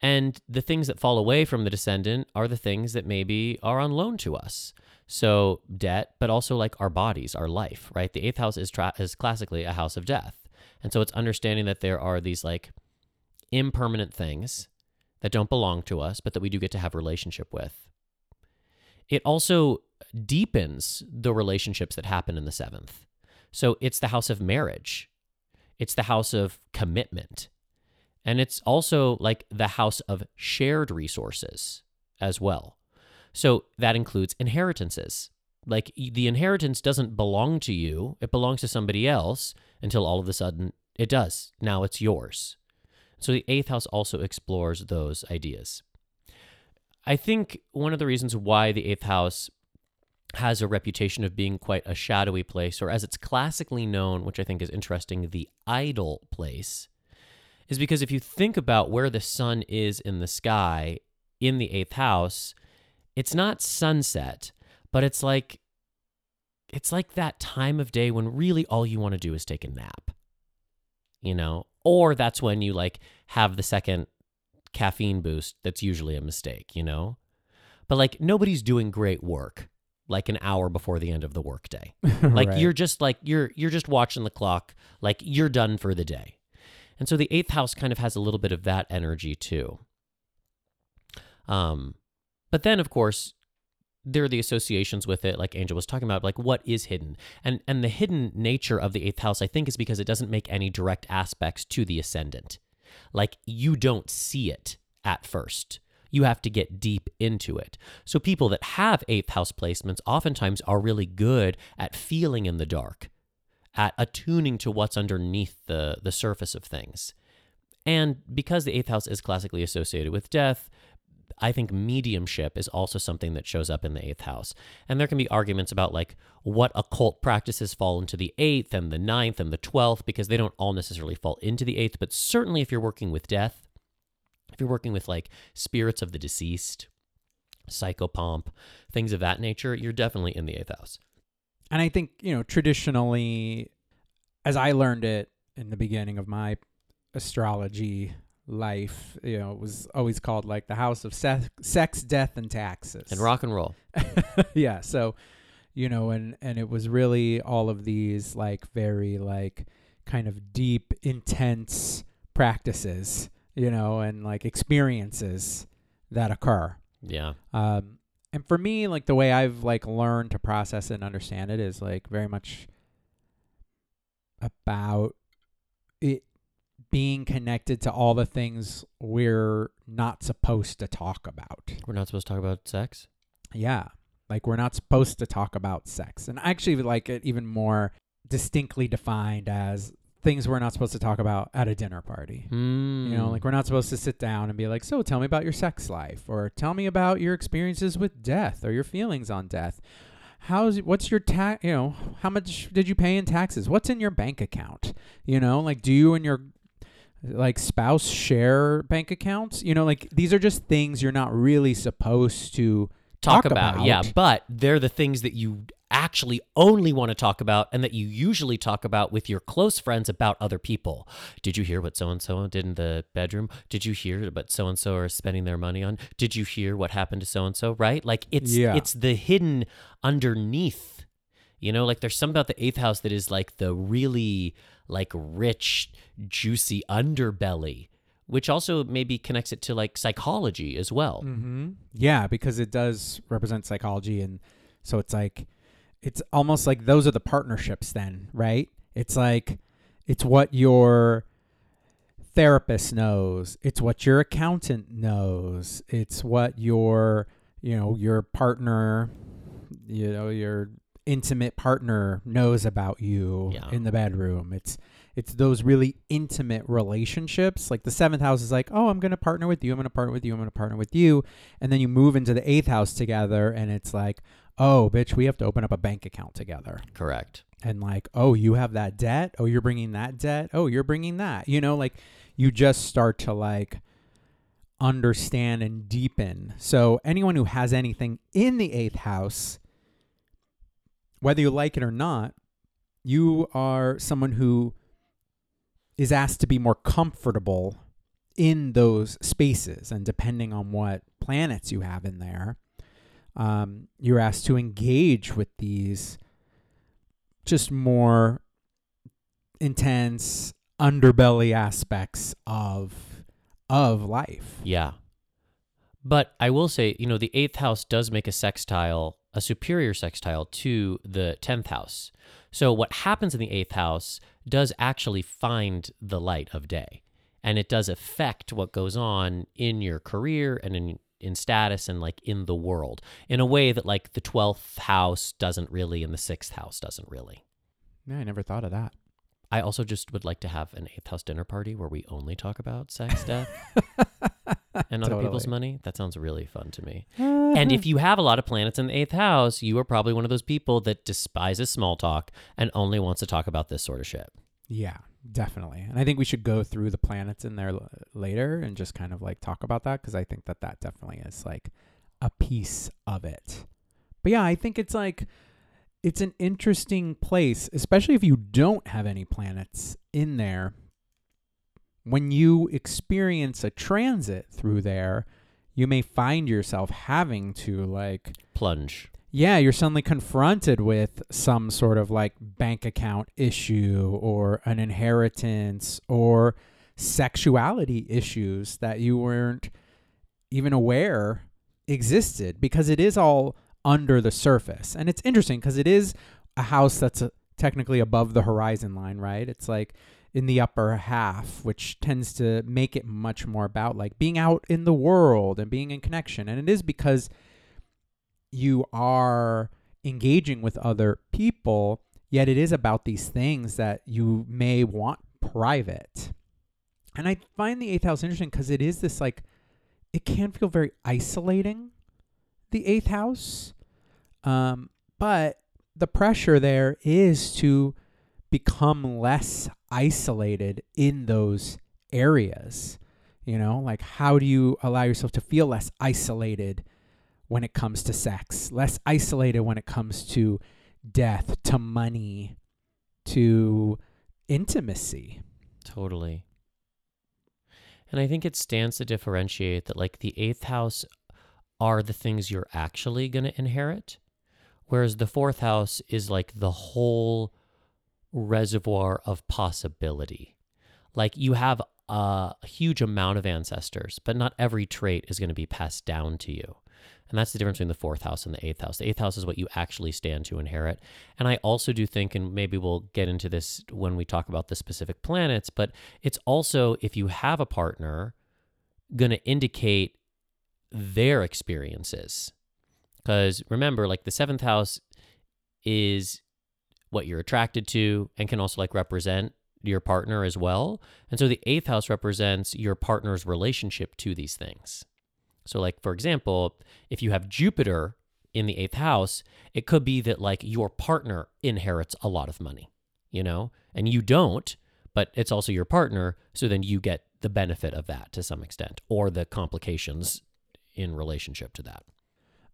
And the things that fall away from the descendant are the things that maybe are on loan to us. So debt, but also like our bodies, our life, right? The eighth house is tra- is classically a house of death, and so it's understanding that there are these like impermanent things that don't belong to us, but that we do get to have relationship with. It also deepens the relationships that happen in the seventh. So it's the house of marriage. It's the house of commitment. And it's also like the house of shared resources as well. So that includes inheritances. Like the inheritance doesn't belong to you, it belongs to somebody else until all of a sudden it does. Now it's yours. So the eighth house also explores those ideas. I think one of the reasons why the eighth house has a reputation of being quite a shadowy place, or as it's classically known, which I think is interesting, the idle place, is because if you think about where the sun is in the sky in the eighth house, it's not sunset, but it's like it's like that time of day when really all you want to do is take a nap. You know, or that's when you like have the second caffeine boost that's usually a mistake, you know? But like nobody's doing great work like an hour before the end of the workday. Like
Right.
you're just like you're you're just watching the clock, like you're done for the day. And so the eighth house kind of has a little bit of that energy too. Um, but then of course there are the associations with it, like Angel was talking about, like what is hidden, and and the hidden nature of the eighth house, I think, is because it doesn't make any direct aspects to the ascendant. Like you don't see it at first. You have to get deep into it. So people that have eighth house placements oftentimes are really good at feeling in the dark, at attuning to what's underneath the the surface of things. And because the eighth house is classically associated with death, I think mediumship is also something that shows up in the eighth house. And there can be arguments about like what occult practices fall into the eighth and the ninth and the twelfth because they don't all necessarily fall into the eighth. But certainly if you're working with death, if you're working with like spirits of the deceased, psychopomp, things of that nature, you're definitely in the eighth house.
And I think, you know, traditionally, as I learned it in the beginning of my astrology life, you know, it was always called like the house of sex, sex death, and taxes.
And rock and roll.
yeah. So, you know, and and it was really all of these like very like kind of deep, intense practices, you know, and like experiences that occur.
Yeah.
Um, and for me, like the way I've like learned to process and understand it is like very much about it being connected to all the things we're not supposed to talk about.
We're not supposed to talk about sex?
Yeah. Like we're not supposed to talk about sex. And I actually like it even more distinctly defined as things we're not supposed to talk about at a dinner party.
Mm.
You know, like we're not supposed to sit down and be like, "So, tell me about your sex life," or "Tell me about your experiences with death or your feelings on death." How's what's your tax? You know, how much did you pay in taxes? What's in your bank account? You know, like do you and your like spouse share bank accounts? You know, like these are just things you're not really supposed to
talk,
talk
about. Yeah, but they're the things that you actually only want to talk about and that you usually talk about with your close friends about other people. Did you hear what so and so did in the bedroom? Did you hear what so and so are spending their money on? Did you hear what happened to so and so, right? Like it's
Yeah.
it's the hidden underneath. You know, like there's some about the eighth house that is like the really like rich, juicy underbelly, which also maybe connects it to like psychology as well.
Mm-hmm. Yeah, because it does represent psychology, and so it's like it's almost like those are the partnerships. Then, right? It's like it's what your therapist knows. It's what your accountant knows. It's what your you know your partner, you know your intimate partner knows about you
Yeah.
in the bedroom. It's it's those really intimate relationships. Like the seventh house is like, oh, I'm gonna partner with you. I'm gonna partner with you. I'm gonna partner with you. And then you move into the eighth house together, and it's like, oh, bitch, we have to open up a bank account together.
Correct.
And like, oh, you have that debt. Oh, you're bringing that debt. Oh, you're bringing that. You know, like you just start to like understand and deepen. So anyone who has anything in the eighth house, whether you like it or not, you are someone who is asked to be more comfortable in those spaces. And depending on what planets you have in there, um, you're asked to engage with these just more intense underbelly aspects of of life.
Yeah. But I will say, you know, the eighth house does make a sextile, a superior sextile to the 10th house. So what happens in the eighth house does actually find the light of day. And it does affect what goes on in your career and in, in status and like in the world in a way that like the 12th house doesn't really and the sixth house doesn't really.
Yeah, I never thought of that.
I also just would like to have an eighth house dinner party where we only talk about sex, death, and other people's money. That sounds really fun to me. Uh-huh. And if you have a lot of planets in the eighth house, you are probably one of those people that despises small talk and only wants to talk about this sort of shit.
Yeah, definitely. And I think we should go through the planets in there l- later and just kind of like talk about that because I think that that definitely is like a piece of it. But yeah, I think it's like it's an interesting place, especially if you don't have any planets in there. When you experience a transit through there, you may find yourself having to like
Plunge.
yeah, you're suddenly confronted with some sort of like bank account issue or an inheritance or sexuality issues that you weren't even aware existed because it is all under the surface. And it's interesting because it is a house that's uh technically above the horizon line, right? It's like in the upper half, which tends to make it much more about like being out in the world and being in connection. And it is because you are engaging with other people, yet it is about these things that you may want private. And I find the eighth house interesting because it is this like, it can feel very isolating, the eighth house. Um, but the pressure there is to become less isolated in those areas. You know, like how do you allow yourself to feel less isolated when it comes to sex, less isolated when it comes to death, to money, to intimacy?
Totally. And I think it stands to differentiate that, like, the eighth house are the things you're actually going to inherit, whereas the fourth house is like the whole reservoir of possibility. Like, you have a huge amount of ancestors, but not every trait is going to be passed down to you. And that's the difference between the fourth house and the eighth house. The eighth house is what you actually stand to inherit. And I also do think, and maybe we'll get into this when we talk about the specific planets, but it's also, if you have a partner, going to indicate their experiences. Because remember, like the seventh house is what you're attracted to and can also like represent your partner as well. And so the eighth house represents your partner's relationship to these things. So, like, for example, if you have Jupiter in the eighth house, it could be that, like, your partner inherits a lot of money, you know, and you don't, but it's also your partner. So then you get the benefit of that to some extent or the complications in relationship to that.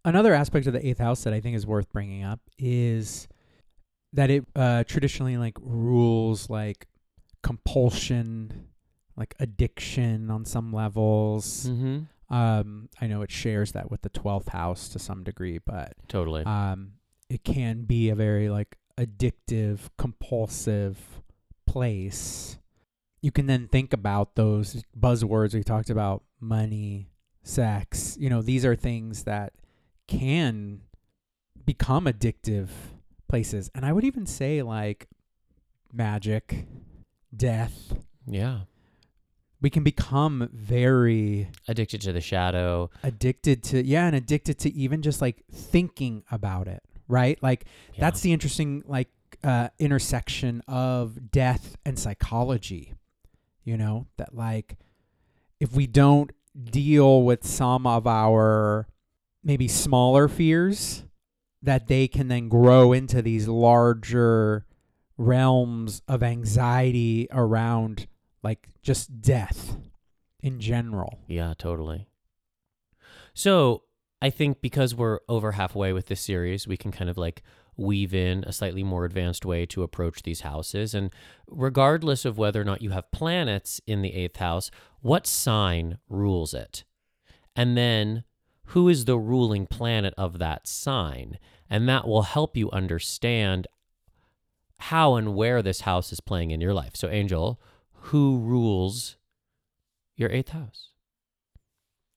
Another aspect of the eighth house that I think is worth bringing up is that it uh, traditionally like rules like compulsion, like addiction on some levels.
Mm-hmm.
Um, I know it shares that with the twelfth house to some degree, but
Totally.
um, it can be a very like addictive, compulsive place. You can then think about those buzzwords we talked about money, sex. You know, these are things that can become addictive places. And I would even say like magic, death.
yeah.
We can become very
Addicted to the shadow.
addicted to yeah and addicted to even just like thinking about it right? Like
Yeah.
that's the interesting like uh, intersection of death and psychology. You know that like if we don't deal with some of our maybe smaller fears, that they can then grow into these larger realms of anxiety around like just death in general.
Yeah, totally. So I think because we're over halfway with this series, we can kind of like weave in a slightly more advanced way to approach these houses. And regardless of whether or not you have planets in the eighth house, what sign rules it? And then who is the ruling planet of that sign? And that will help you understand how and where this house is playing in your life. So, Angel, who rules your eighth house?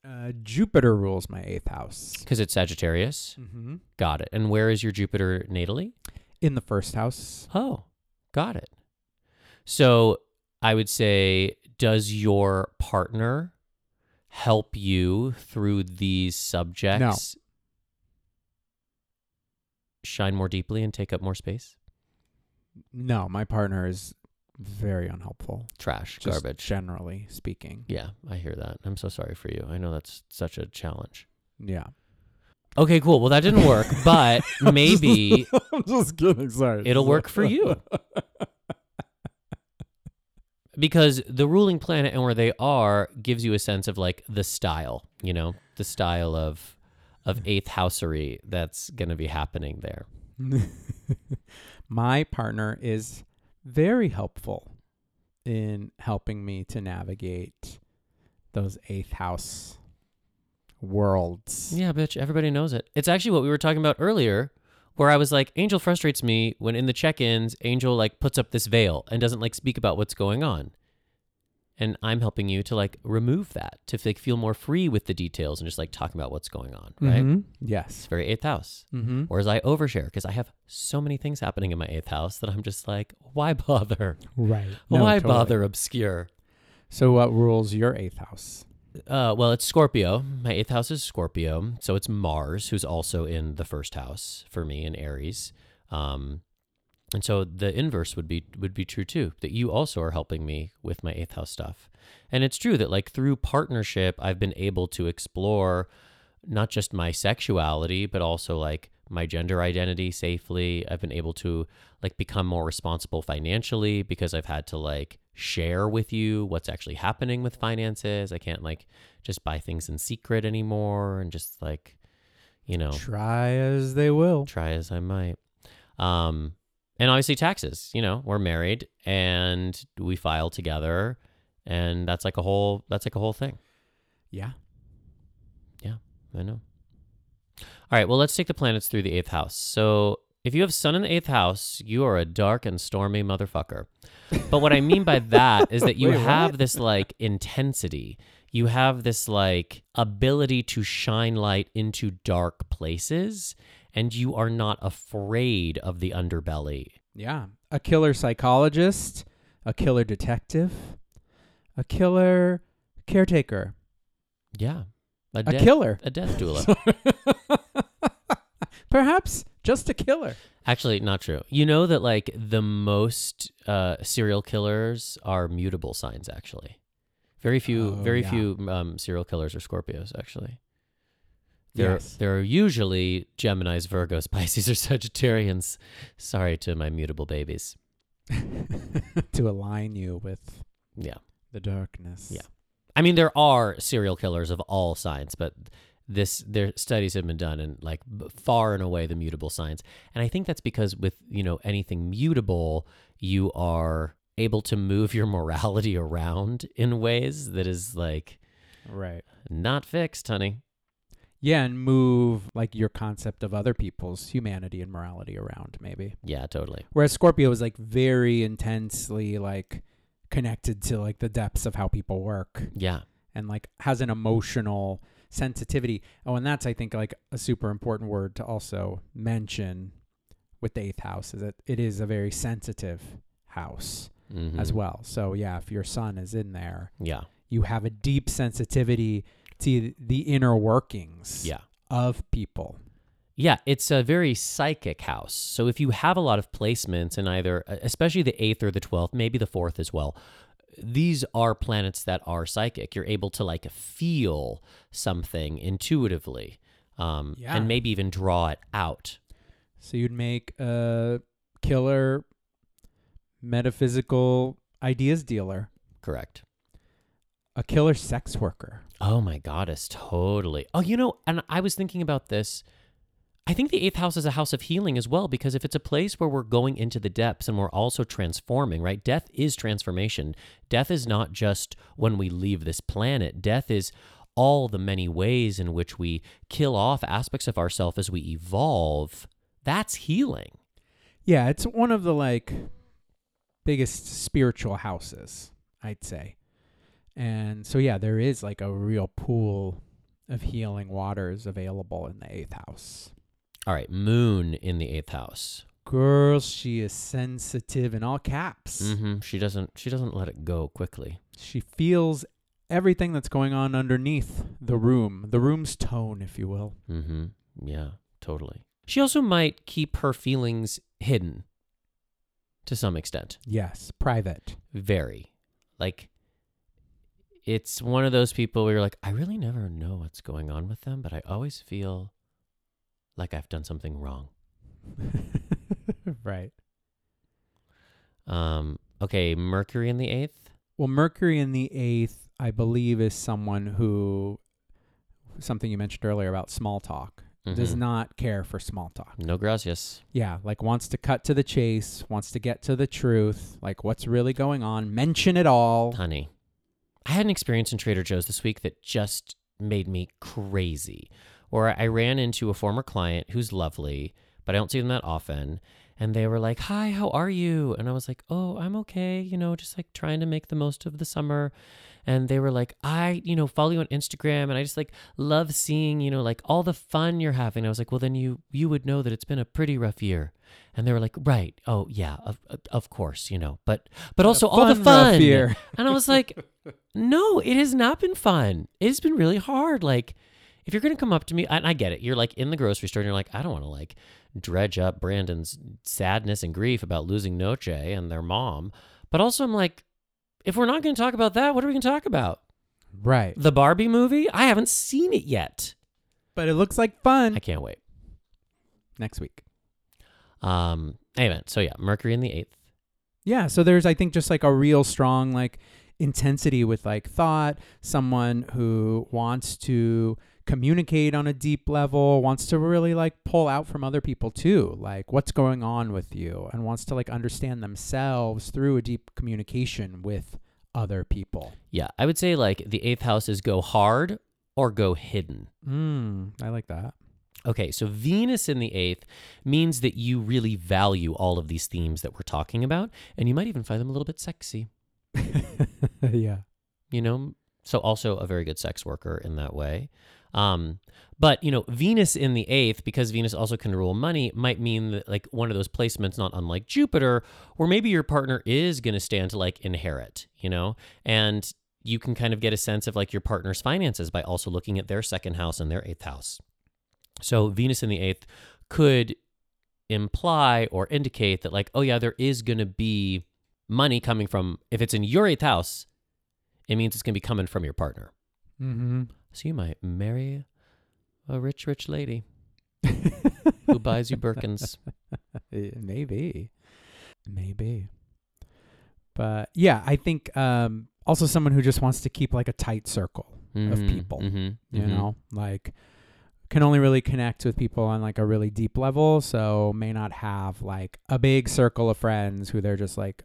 Uh, Jupiter rules my eighth house.
Because it's Sagittarius.
Mm-hmm.
Got it. And where is your Jupiter natally?
In the first house.
Oh, got it. So I would say, does your partner help you through these subjects? Shine more deeply and take up more space?
No, my partner is very unhelpful.
Trash,
just
garbage.
Generally speaking.
yeah, I hear that. I'm so sorry for you. I know that's such a challenge.
Yeah.
Okay, cool. Well, that didn't work, but maybe
I'm just kidding. Sorry.
it'll work for you. because the ruling planet and where they are gives you a sense of like the style, you know, the style of of eighth housery that's going to be happening there.
my partner is very helpful in helping me to navigate those eighth house worlds.
Yeah, bitch, everybody knows it. It's actually what we were talking about earlier where I was like Angel frustrates me when in the check-ins Angel like puts up this veil and doesn't like speak about what's going on. And I'm helping you to like remove that to like feel more free with the details and just like talking about what's going on, right?
Mhm.
It's
Yes.
very eighth house.
Mm-hmm.
Whereas I overshare because I have so many things happening in my eighth house that I'm just like, why bother?
Right. No,
why
totally.
bother obscure?
So, what rules your eighth house?
Uh, well, it's Scorpio. My eighth house is Scorpio, so it's Mars, who's also in the first house for me in Aries. Um, and so the inverse would be would be true too. That you also are helping me with my eighth house stuff, and it's true that like through partnership, I've been able to explore not just my sexuality, but also like my gender identity safely. I've been able to like become more responsible financially because I've had to like share with you what's actually happening with finances. I can't like just buy things in secret anymore and just like, you know,
Try as they will.
try as I might. Um, and obviously taxes, you know, we're married and we file together and that's like a whole that's like a whole thing.
Yeah.
Yeah i know. All right, well, let's take the planets through the eighth house. So, if you have Sun in the eighth house, you are a dark and stormy motherfucker. But what I mean by that is that you
Wait,
have
what?
this like intensity. You have this like ability to shine light into dark places, and you are not afraid of the underbelly.
Yeah. A killer psychologist, a killer detective, a killer caretaker,
Yeah. A,
killer.
a death doula.
Perhaps just a killer.
Actually, not true. You know that like the most uh, serial killers are mutable signs. Actually, very few,
Oh,
very
yeah.
few um, serial killers are Scorpios. Actually, there
Yes.
there are usually Gemini's, Virgos, Pisces, or Sagittarians. Sorry to my mutable babies.
to align you with
Yeah,
the darkness.
Yeah. I mean there are serial killers of all signs, but this their studies have been done and like far and away the mutable signs and i think that's because with you know anything mutable you are able to move your morality around in ways that is like
Right.
not fixed honey
Yeah, and move like your concept of other people's humanity and morality around, maybe.
yeah totally
Whereas Scorpio is like very intensely like connected to like the depths of how people work
yeah
and like has an emotional sensitivity. Oh, and that's I think like a super important word to also mention with the eighth house is that it is a very sensitive house
Mhm.
as well. So yeah, if your sun is in there,
yeah
you have a deep sensitivity to the inner workings
yeah
of people.
Yeah, it's a very psychic house. So if you have a lot of placements in either, especially the eighth or the 12th, maybe the fourth as well, these are planets that are psychic. You're able to like feel something intuitively um,
Yeah.
and maybe even draw it out.
So you'd make a killer metaphysical ideas dealer,
Correct.
a killer sex worker.
Oh my goddess, totally. Oh, you know, and I was thinking about this. I think the eighth house is a house of healing as well, because if it's a place where we're going into the depths and we're also transforming, right? Death is transformation. Death is not just when we leave this planet, death is all the many ways in which we kill off aspects of ourselves as we evolve. That's healing.
Yeah, it's one of the like biggest spiritual houses, I'd say. And so yeah, there is like a real pool of healing waters available in the eighth house.
All right, moon in the eighth house.
Girl, she is sensitive in all caps.
hmm She doesn't. She doesn't let it go quickly.
She feels everything that's going on underneath the room, the room's tone, if you will.
Mm-hmm. Yeah, totally. She also might keep her feelings hidden to some extent.
Yes, private.
Very. Like, it's one of those people where you're like, I really never know what's going on with them, but I always feel like I've done something wrong.
right.
Um, okay, Mercury in the eighth.
Well, Mercury in the eighth, I believe, is someone who, something you mentioned earlier about small talk, does
Mhm.
not care for small talk.
No gracias.
Yeah, like wants to cut to the chase, wants to get to the truth, like what's really going on, mention it all.
Honey, I had an experience in Trader Joe's this week that just made me crazy. Where I ran into a former client who's lovely, but I don't see them that often. And they were like, Hi, how are you? And I was like, Oh, I'm okay. You know, just like trying to make the most of the summer. And they were like, I, you know, follow you on Instagram and I just like love seeing, you know, like all the fun you're having. I was like, Well, then you you would know that it's been a pretty rough year. And they were like, Right. Oh, yeah, of, of course, you know, but but also all the fun.
year.
And I was like, no, it has not been fun. It has been really hard. Like, if you're going to come up to me, and I get it, you're like in the grocery store and you're like, I don't want to like dredge up Brandon's sadness and grief about losing Noche and their mom. But also, I'm like, if we're not going to talk about that, what are we going to talk about?
Right.
The Barbie movie? I haven't seen it yet.
But it looks like fun.
I can't wait.
Next week.
Um, anyway, so yeah, Mercury in the eighth.
Yeah, so there's I think just like a real strong like intensity with like thought, someone who wants to communicate on a deep level, wants to really like pull out from other people too, like what's going on with you and wants to like understand themselves through a deep communication with other people.
Yeah, I would say like the eighth house is go hard or go hidden.
Mm, I like that.
Okay, so Venus in the eighth means that you really value all of these themes that we're talking about, and you might even find them a little bit sexy,
yeah.
you know? So, also a very good sex worker in that way. Um, but, you know, Venus in the eighth, because Venus also can rule money, might mean that, like, one of those placements, not unlike Jupiter, where maybe your partner is going to stand to, like, inherit, you know? And you can kind of get a sense of, like, your partner's finances by also looking at their second house and their eighth house. So Venus in the eighth could imply or indicate that, like, oh yeah, there is going to be money coming from. If it's in your eighth house, it means it's going to be coming from your partner.
Mm-hmm.
So you might marry a rich, rich lady who buys you Birkins.
Maybe. Maybe. But yeah, I think um, also someone who just wants to keep like a tight circle,
Mhm,
people,
mhm,
you
mhm.
know, like can only really connect with people on like a really deep level. So may not have like a big circle of friends who they're just like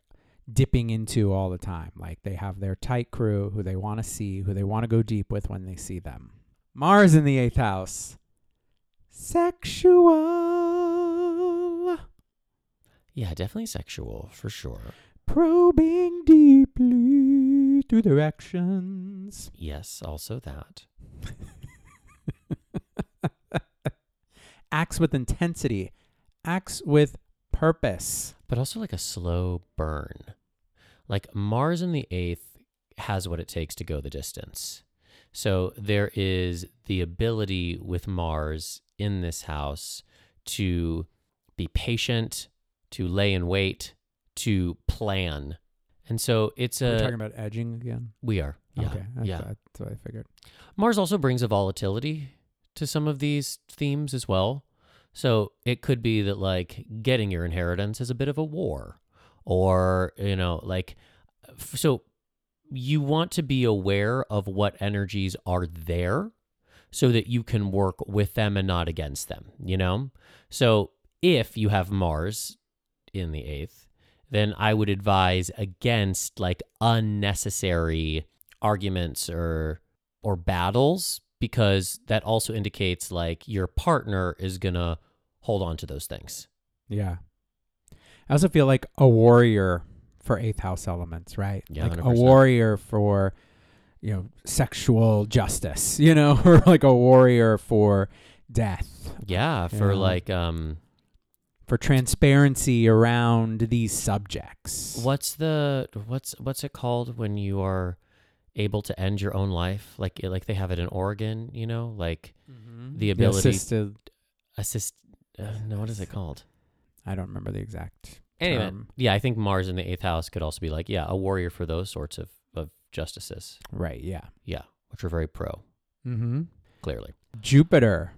dipping into all the time. Like they have their tight crew who they want to see, who they want to go deep with when they see them. Mars in the eighth house. Sexual.
Yeah, definitely sexual for sure.
probing deeply through their actions.
Yes, also that.
Acts with intensity, acts with purpose.
but also like a slow burn. Like Mars in the eighth has what it takes to go the distance. So there is the ability with Mars in this house to be patient, to lay in wait, to plan. And so it's
We're
a
talking about edging again.
we are. Yeah.
Okay. That's,
yeah.
That's what I figured.
Mars also brings a volatility to some of these themes as well. So it could be that like getting your inheritance is a bit of a war or, you know, like so you want to be aware of what energies are there so that you can work with them and not against them, you know? So if you have Mars in the 8th, then I would advise against like unnecessary arguments or or battles because that also indicates like your partner is going to hold on to those things.
Yeah. I also feel like a warrior for eighth house elements, right?
Yeah,
like a
100%.
warrior for, you know, sexual justice, you know, or like a warrior for death,
Yeah, for
Yeah.
like um
for transparency around these subjects.
what's the what's what's it called when you are able to end your own life like like they have it in Oregon, you know, like
Mhm.
the ability-
assisted,
assist uh, no what is it called?
I don't remember the exact
Anyway,
term.
yeah, I think Mars in the 8th house could also be like, yeah, a warrior for those sorts of of justices.
Right, yeah.
Yeah, which are very pro,
Mm-hmm.
clearly.
Jupiter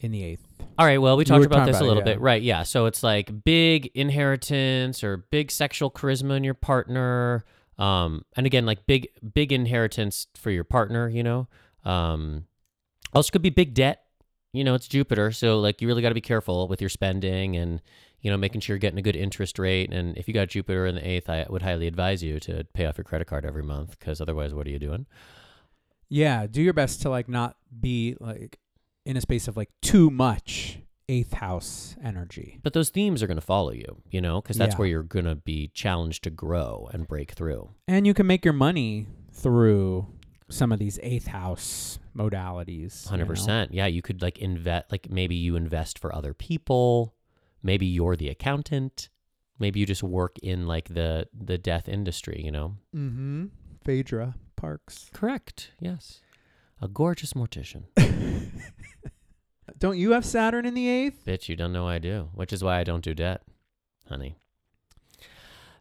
in the eighth.
All right. Well, we talked
were
about this
about
a
it,
little
yeah.
bit, right? Yeah. So it's like big inheritance or big sexual charisma in your partner. Um, and again, like big, big inheritance for your partner. You know. Um, also could be big debt. You know, it's Jupiter, so like you really got to be careful with your spending and you know making sure you're getting a good interest rate. And if you got Jupiter in the eighth, I would highly advise you to pay off your credit card every month because otherwise, what are you doing?
Yeah, do your best to like not be like in a space of like too much eighth house energy.
But those themes are going to follow you, you know, because that's
Yeah.
where you're going to be challenged to grow and break through.
And you can make your money through some of these eighth house modalities. you
Hundred
know?
percent. Yeah, you could like invest. Like maybe you invest for other people. Maybe you're the accountant. Maybe you just work in like the the death industry. You know.
Mm-hmm. Phaedra Parks.
Correct. Yes. A gorgeous mortician.
Don't you have Saturn in the eighth?
Bitch, you don't know I do. Which is why I don't do debt, honey.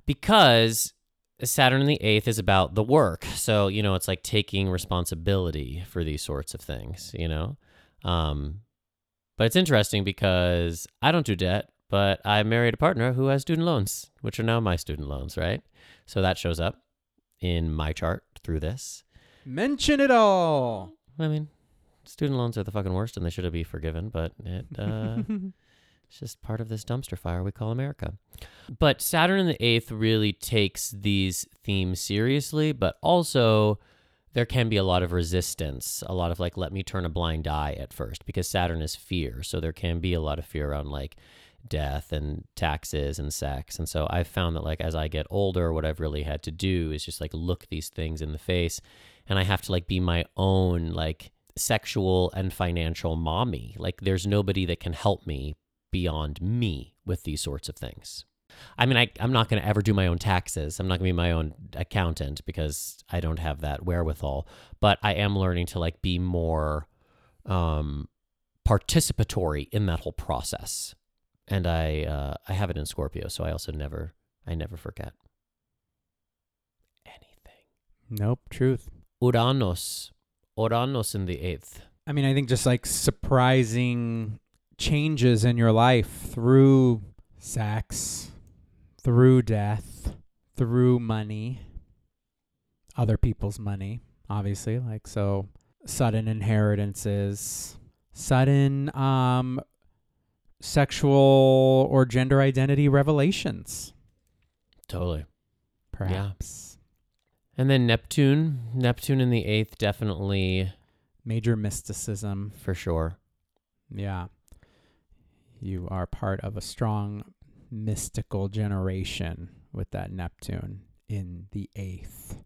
Because Saturn in the eighth is about the work. So, you know, it's like taking responsibility for these sorts of things, you know? Um, but it's interesting because I don't do debt, but I married a partner who has student loans, which are now my student loans, right? So that shows up in my chart through this.
Mention it all.
I mean, student loans are the fucking worst and they should have be forgiven, but it, uh, It's just part of this dumpster fire we call America. But Saturn in the eighth really takes these themes seriously, but also there can be a lot of resistance, a lot of like, let me turn a blind eye at first, because Saturn is fear. So there can be a lot of fear around like death and taxes and sex. And so I've found that like as I get older, what I've really had to do is just like look these things in the face and I have to like be my own like sexual and financial mommy. Like there's nobody that can help me beyond me with these sorts of things. I mean, I, I'm not going to ever do my own taxes. I'm not going to be my own accountant because I don't have that wherewithal. But I am learning to like be more um, participatory in that whole process. And I uh, I have it in Scorpio, so I also never I never forget anything.
Nope, truth.
Uranus, Uranus in the eighth.
I mean, I think just like surprising changes in your life through sex, through death, through money, other people's money, obviously. Like, so sudden inheritances, sudden um, sexual or gender identity revelations,
Totally.
perhaps.
And then Neptune, Neptune in the eighth, definitely
Major mysticism.
for sure.
Yeah. You are part of a strong mystical generation with that Neptune in the eighth.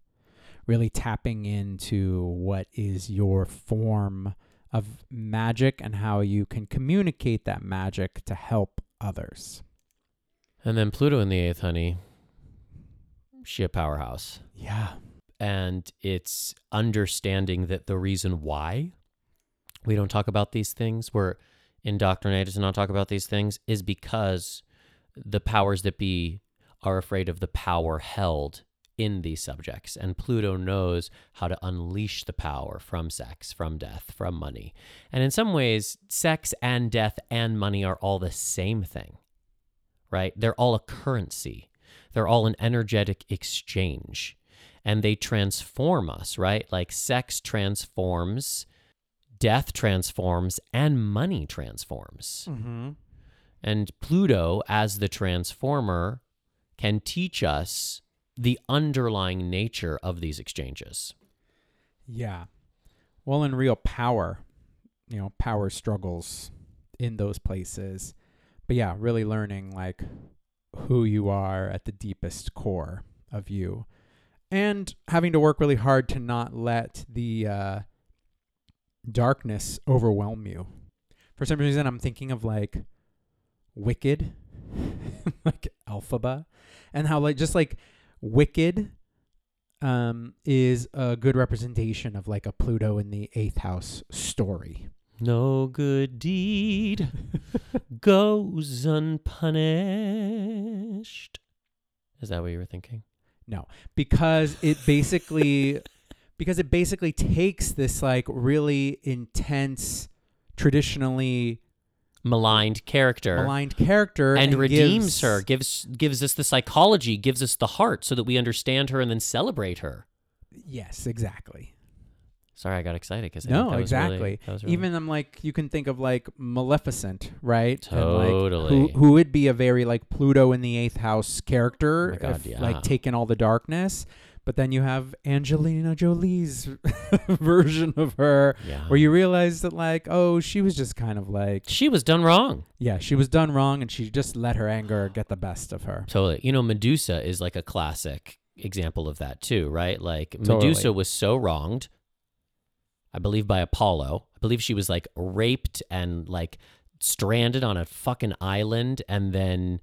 Really tapping into what is your form of magic and how you can communicate that magic to help others.
And then Pluto in the eighth, honey. She a powerhouse.
Yeah.
and it's understanding that the reason why we don't talk about these things, we're indoctrinated to not talk about these things, is because the powers that be are afraid of the power held in these subjects. And Pluto knows how to unleash the power from sex, from death, from money. And in some ways, sex and death and money are all the same thing, right? They're all a currency, they're all an energetic exchange. And they transform us, right? Like sex transforms, death transforms, and money transforms.
Mm-hmm.
And Pluto, as the transformer, can teach us the underlying nature of these exchanges.
Yeah. Well, in real power, you know, power struggles in those places. But yeah, really learning like who you are at the deepest core of you and having to work really hard to not let the uh, darkness overwhelm you. For some reason, I'm thinking of like Wicked, like Elphaba, and how like just like Wicked um, is a good representation of like a Pluto in the eighth house story.
No good deed goes unpunished. Is that what you were thinking?
No, because it basically because it basically takes this like really intense traditionally
Maligned character.
maligned character
and, redeems
gives-
her, gives gives us the psychology, gives us the heart so that we understand her and then celebrate her.
Yes, exactly.
Sorry, I got excited because
No,
that was really-
exactly.
was really-
Even I'm like you can think of like Maleficent, right? And,
Totally.
like, who who would be a very like Pluto in the eighth house character,
Oh God,
if,
yeah.
like taking all the darkness. But then you have Angelina Jolie's version of her,
yeah.
where you realize that like, oh, she was just kind of like,
she was done wrong.
yeah, she was done wrong, and she just let her anger get the best of her.
Totally. You know, Medusa is like a classic example of that too, right? Like
Totally.
Medusa was so wronged, I believe by Apollo. I believe she was like raped and like stranded on a fucking island and then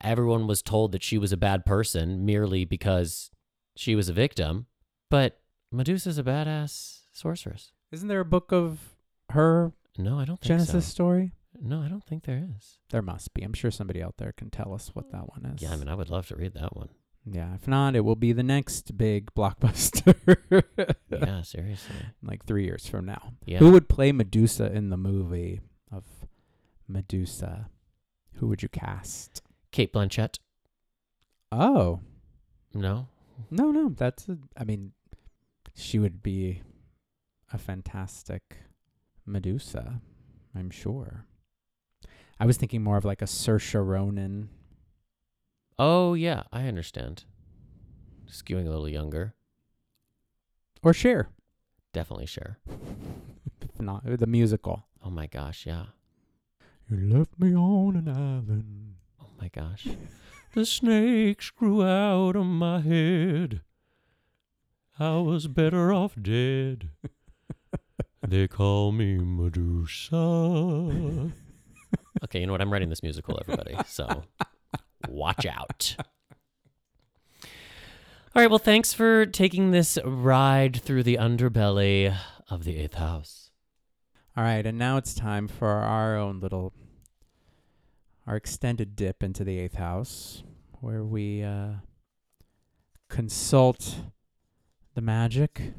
everyone was told that she was a bad person merely because she was a victim. But Medusa's a badass sorceress.
Isn't there a book of her
No, I don't think
Genesis
so.
story?
No, I don't think there is.
There must be. I'm sure somebody out there can tell us what that one is.
Yeah, I mean, I would love to read that one.
Yeah, if not, it will be the next big blockbuster.
Yeah, seriously.
like three years from now.
Yeah.
Who would play Medusa in the movie of Medusa? Who would you cast?
Cate Blanchett?
Oh,
No.
no, no. That's, a, I mean, she would be a fantastic Medusa, I'm sure. I was thinking more of like a Saoirse Ronan.
Oh yeah, I understand. Skewing a little younger,
Or Cher,
definitely sure.
if not uh, the musical.
Oh my gosh, yeah.
You left me on an island.
Oh my gosh. the snakes grew out of my head. I was better off dead. they call me Medusa. okay, you know what? I'm writing this musical, everybody. So watch out. All right, well, thanks for taking this ride through the underbelly of the eighth house.
All right, and now it's time for our own little, our extended dip into the eighth house, where we uh, consult the magic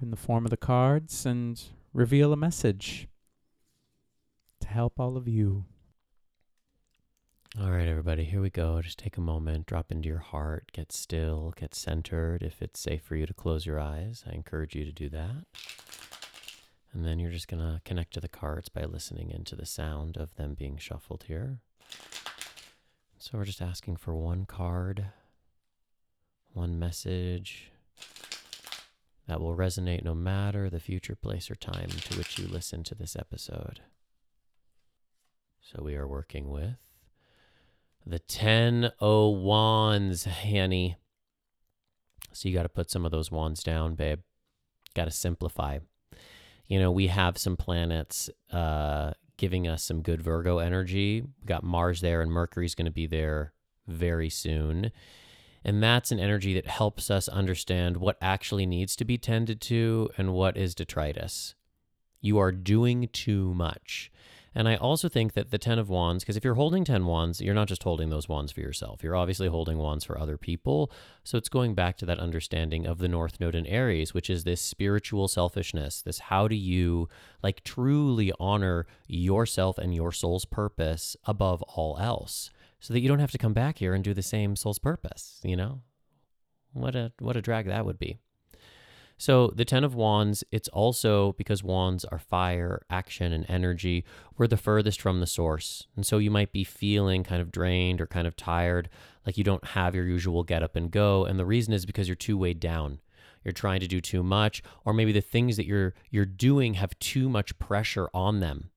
in the form of the cards and reveal a message to help all of you.
All right, everybody, here we go. Just take a moment, drop into your heart, get still, get centered. If it's safe for you to close your eyes, I encourage you to do that. And then you're just going to connect to the cards by listening into the sound of them being shuffled here. So we're just asking for one card, one message that will resonate no matter the future place or time to which you listen to this episode. So we are working with the 10 o wands, Hanny. So you got to put some of those wands down, babe. Got to simplify. You know, we have some planets uh, giving us some good Virgo energy. We got Mars there, and Mercury's going to be there very soon. And that's an energy that helps us understand what actually needs to be tended to and what is detritus. You are doing too much. And I also think that the 10 of wands, because if you're holding 10 wands, you're not just holding those wands for yourself. You're obviously holding wands for other people. So it's going back to that understanding of the North Node in Aries, which is this spiritual selfishness. This how do you like truly honor yourself and your soul's purpose above all else so that you don't have to come back here and do the same soul's purpose, you know? What a what a drag that would be. So the 10 of wands, it's also because wands are fire, action and energy, we're the furthest from the source. And so you might be feeling kind of drained or kind of tired, like you don't have your usual get up and go, and the reason is because you're too weighed down. You're trying to do too much or maybe the things that you're you're doing have too much pressure on them.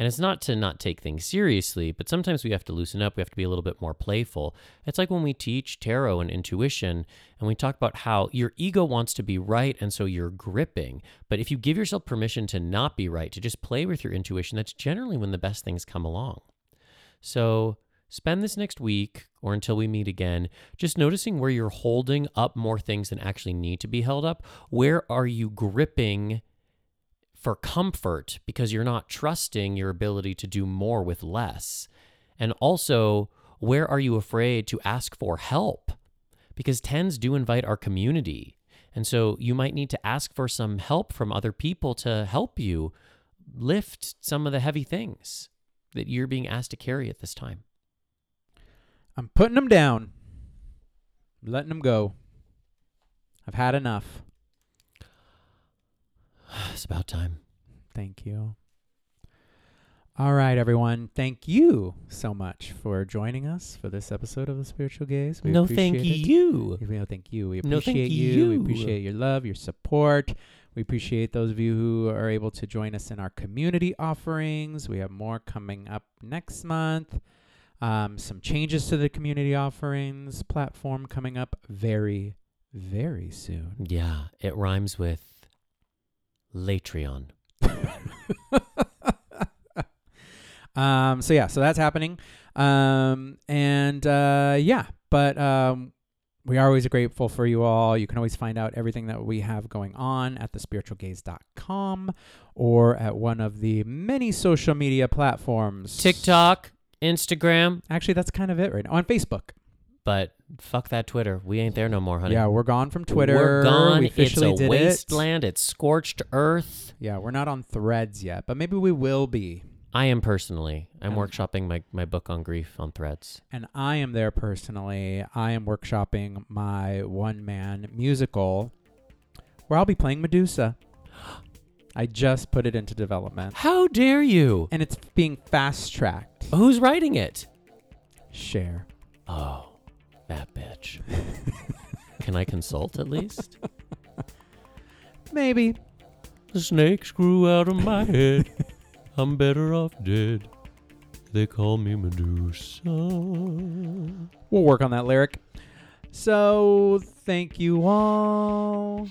And it's not to not take things seriously, but sometimes we have to loosen up. We have to be a little bit more playful. It's like when we teach tarot and intuition, and we talk about how your ego wants to be right, and so you're gripping. But if you give yourself permission to not be right, to just play with your intuition, that's generally when the best things come along. So spend this next week or until we meet again just noticing where you're holding up more things than actually need to be held up. Where are you gripping? For comfort because you're not trusting your ability to do more with less. And also, where are you afraid to ask for help? Because tens do invite our community. And so you might need to ask for some help from other people to help you lift some of the heavy things that you're being asked to carry at this time.
I'm putting them down, letting them go. I've had enough.
It's about time.
Thank you. All right, everyone. Thank you so much for joining us for this episode of the Spiritual Gaze. We
no, thank
appreciate it.
you.
No, thank you. We
No, thank
appreciate you. We appreciate your love, your support. We appreciate those of you who are able to join us in our community offerings. We have more coming up next month. Um, some changes to the community offerings platform coming up very, very soon.
Yeah, it rhymes with Latreon.
um, so yeah, so that's happening. Um, and uh, yeah, but um, we are always grateful for you all. You can always find out everything that we have going on at thespiritualgaze.com or at one of the many social media platforms.
TikTok, Instagram,
Actually, that's kind of it right now. On Facebook.
But fuck that Twitter. We ain't there no more, honey.
Yeah, we're gone from Twitter.
We're gone.
We
it's
officially
a wasteland. It's scorched earth.
Yeah, we're not on threads yet, but maybe we will be.
I am personally. I'm workshopping my, my book on grief on threads.
and I am there personally. I am workshopping my one man musical where I'll be playing Medusa. I just put it into development
How dare you?
and it's being fast tracked.
Who's writing it?
Cher.
Oh, that bitch. Can I consult at least?
Maybe.
The snakes grew out of my head. I'm better off dead. They call me Medusa.
We'll work on that lyric. So, thank you all.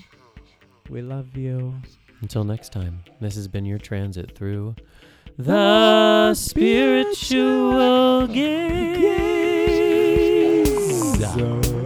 We love you.
Until next time, this has been your transit through the spiritual gaze.
Yeah.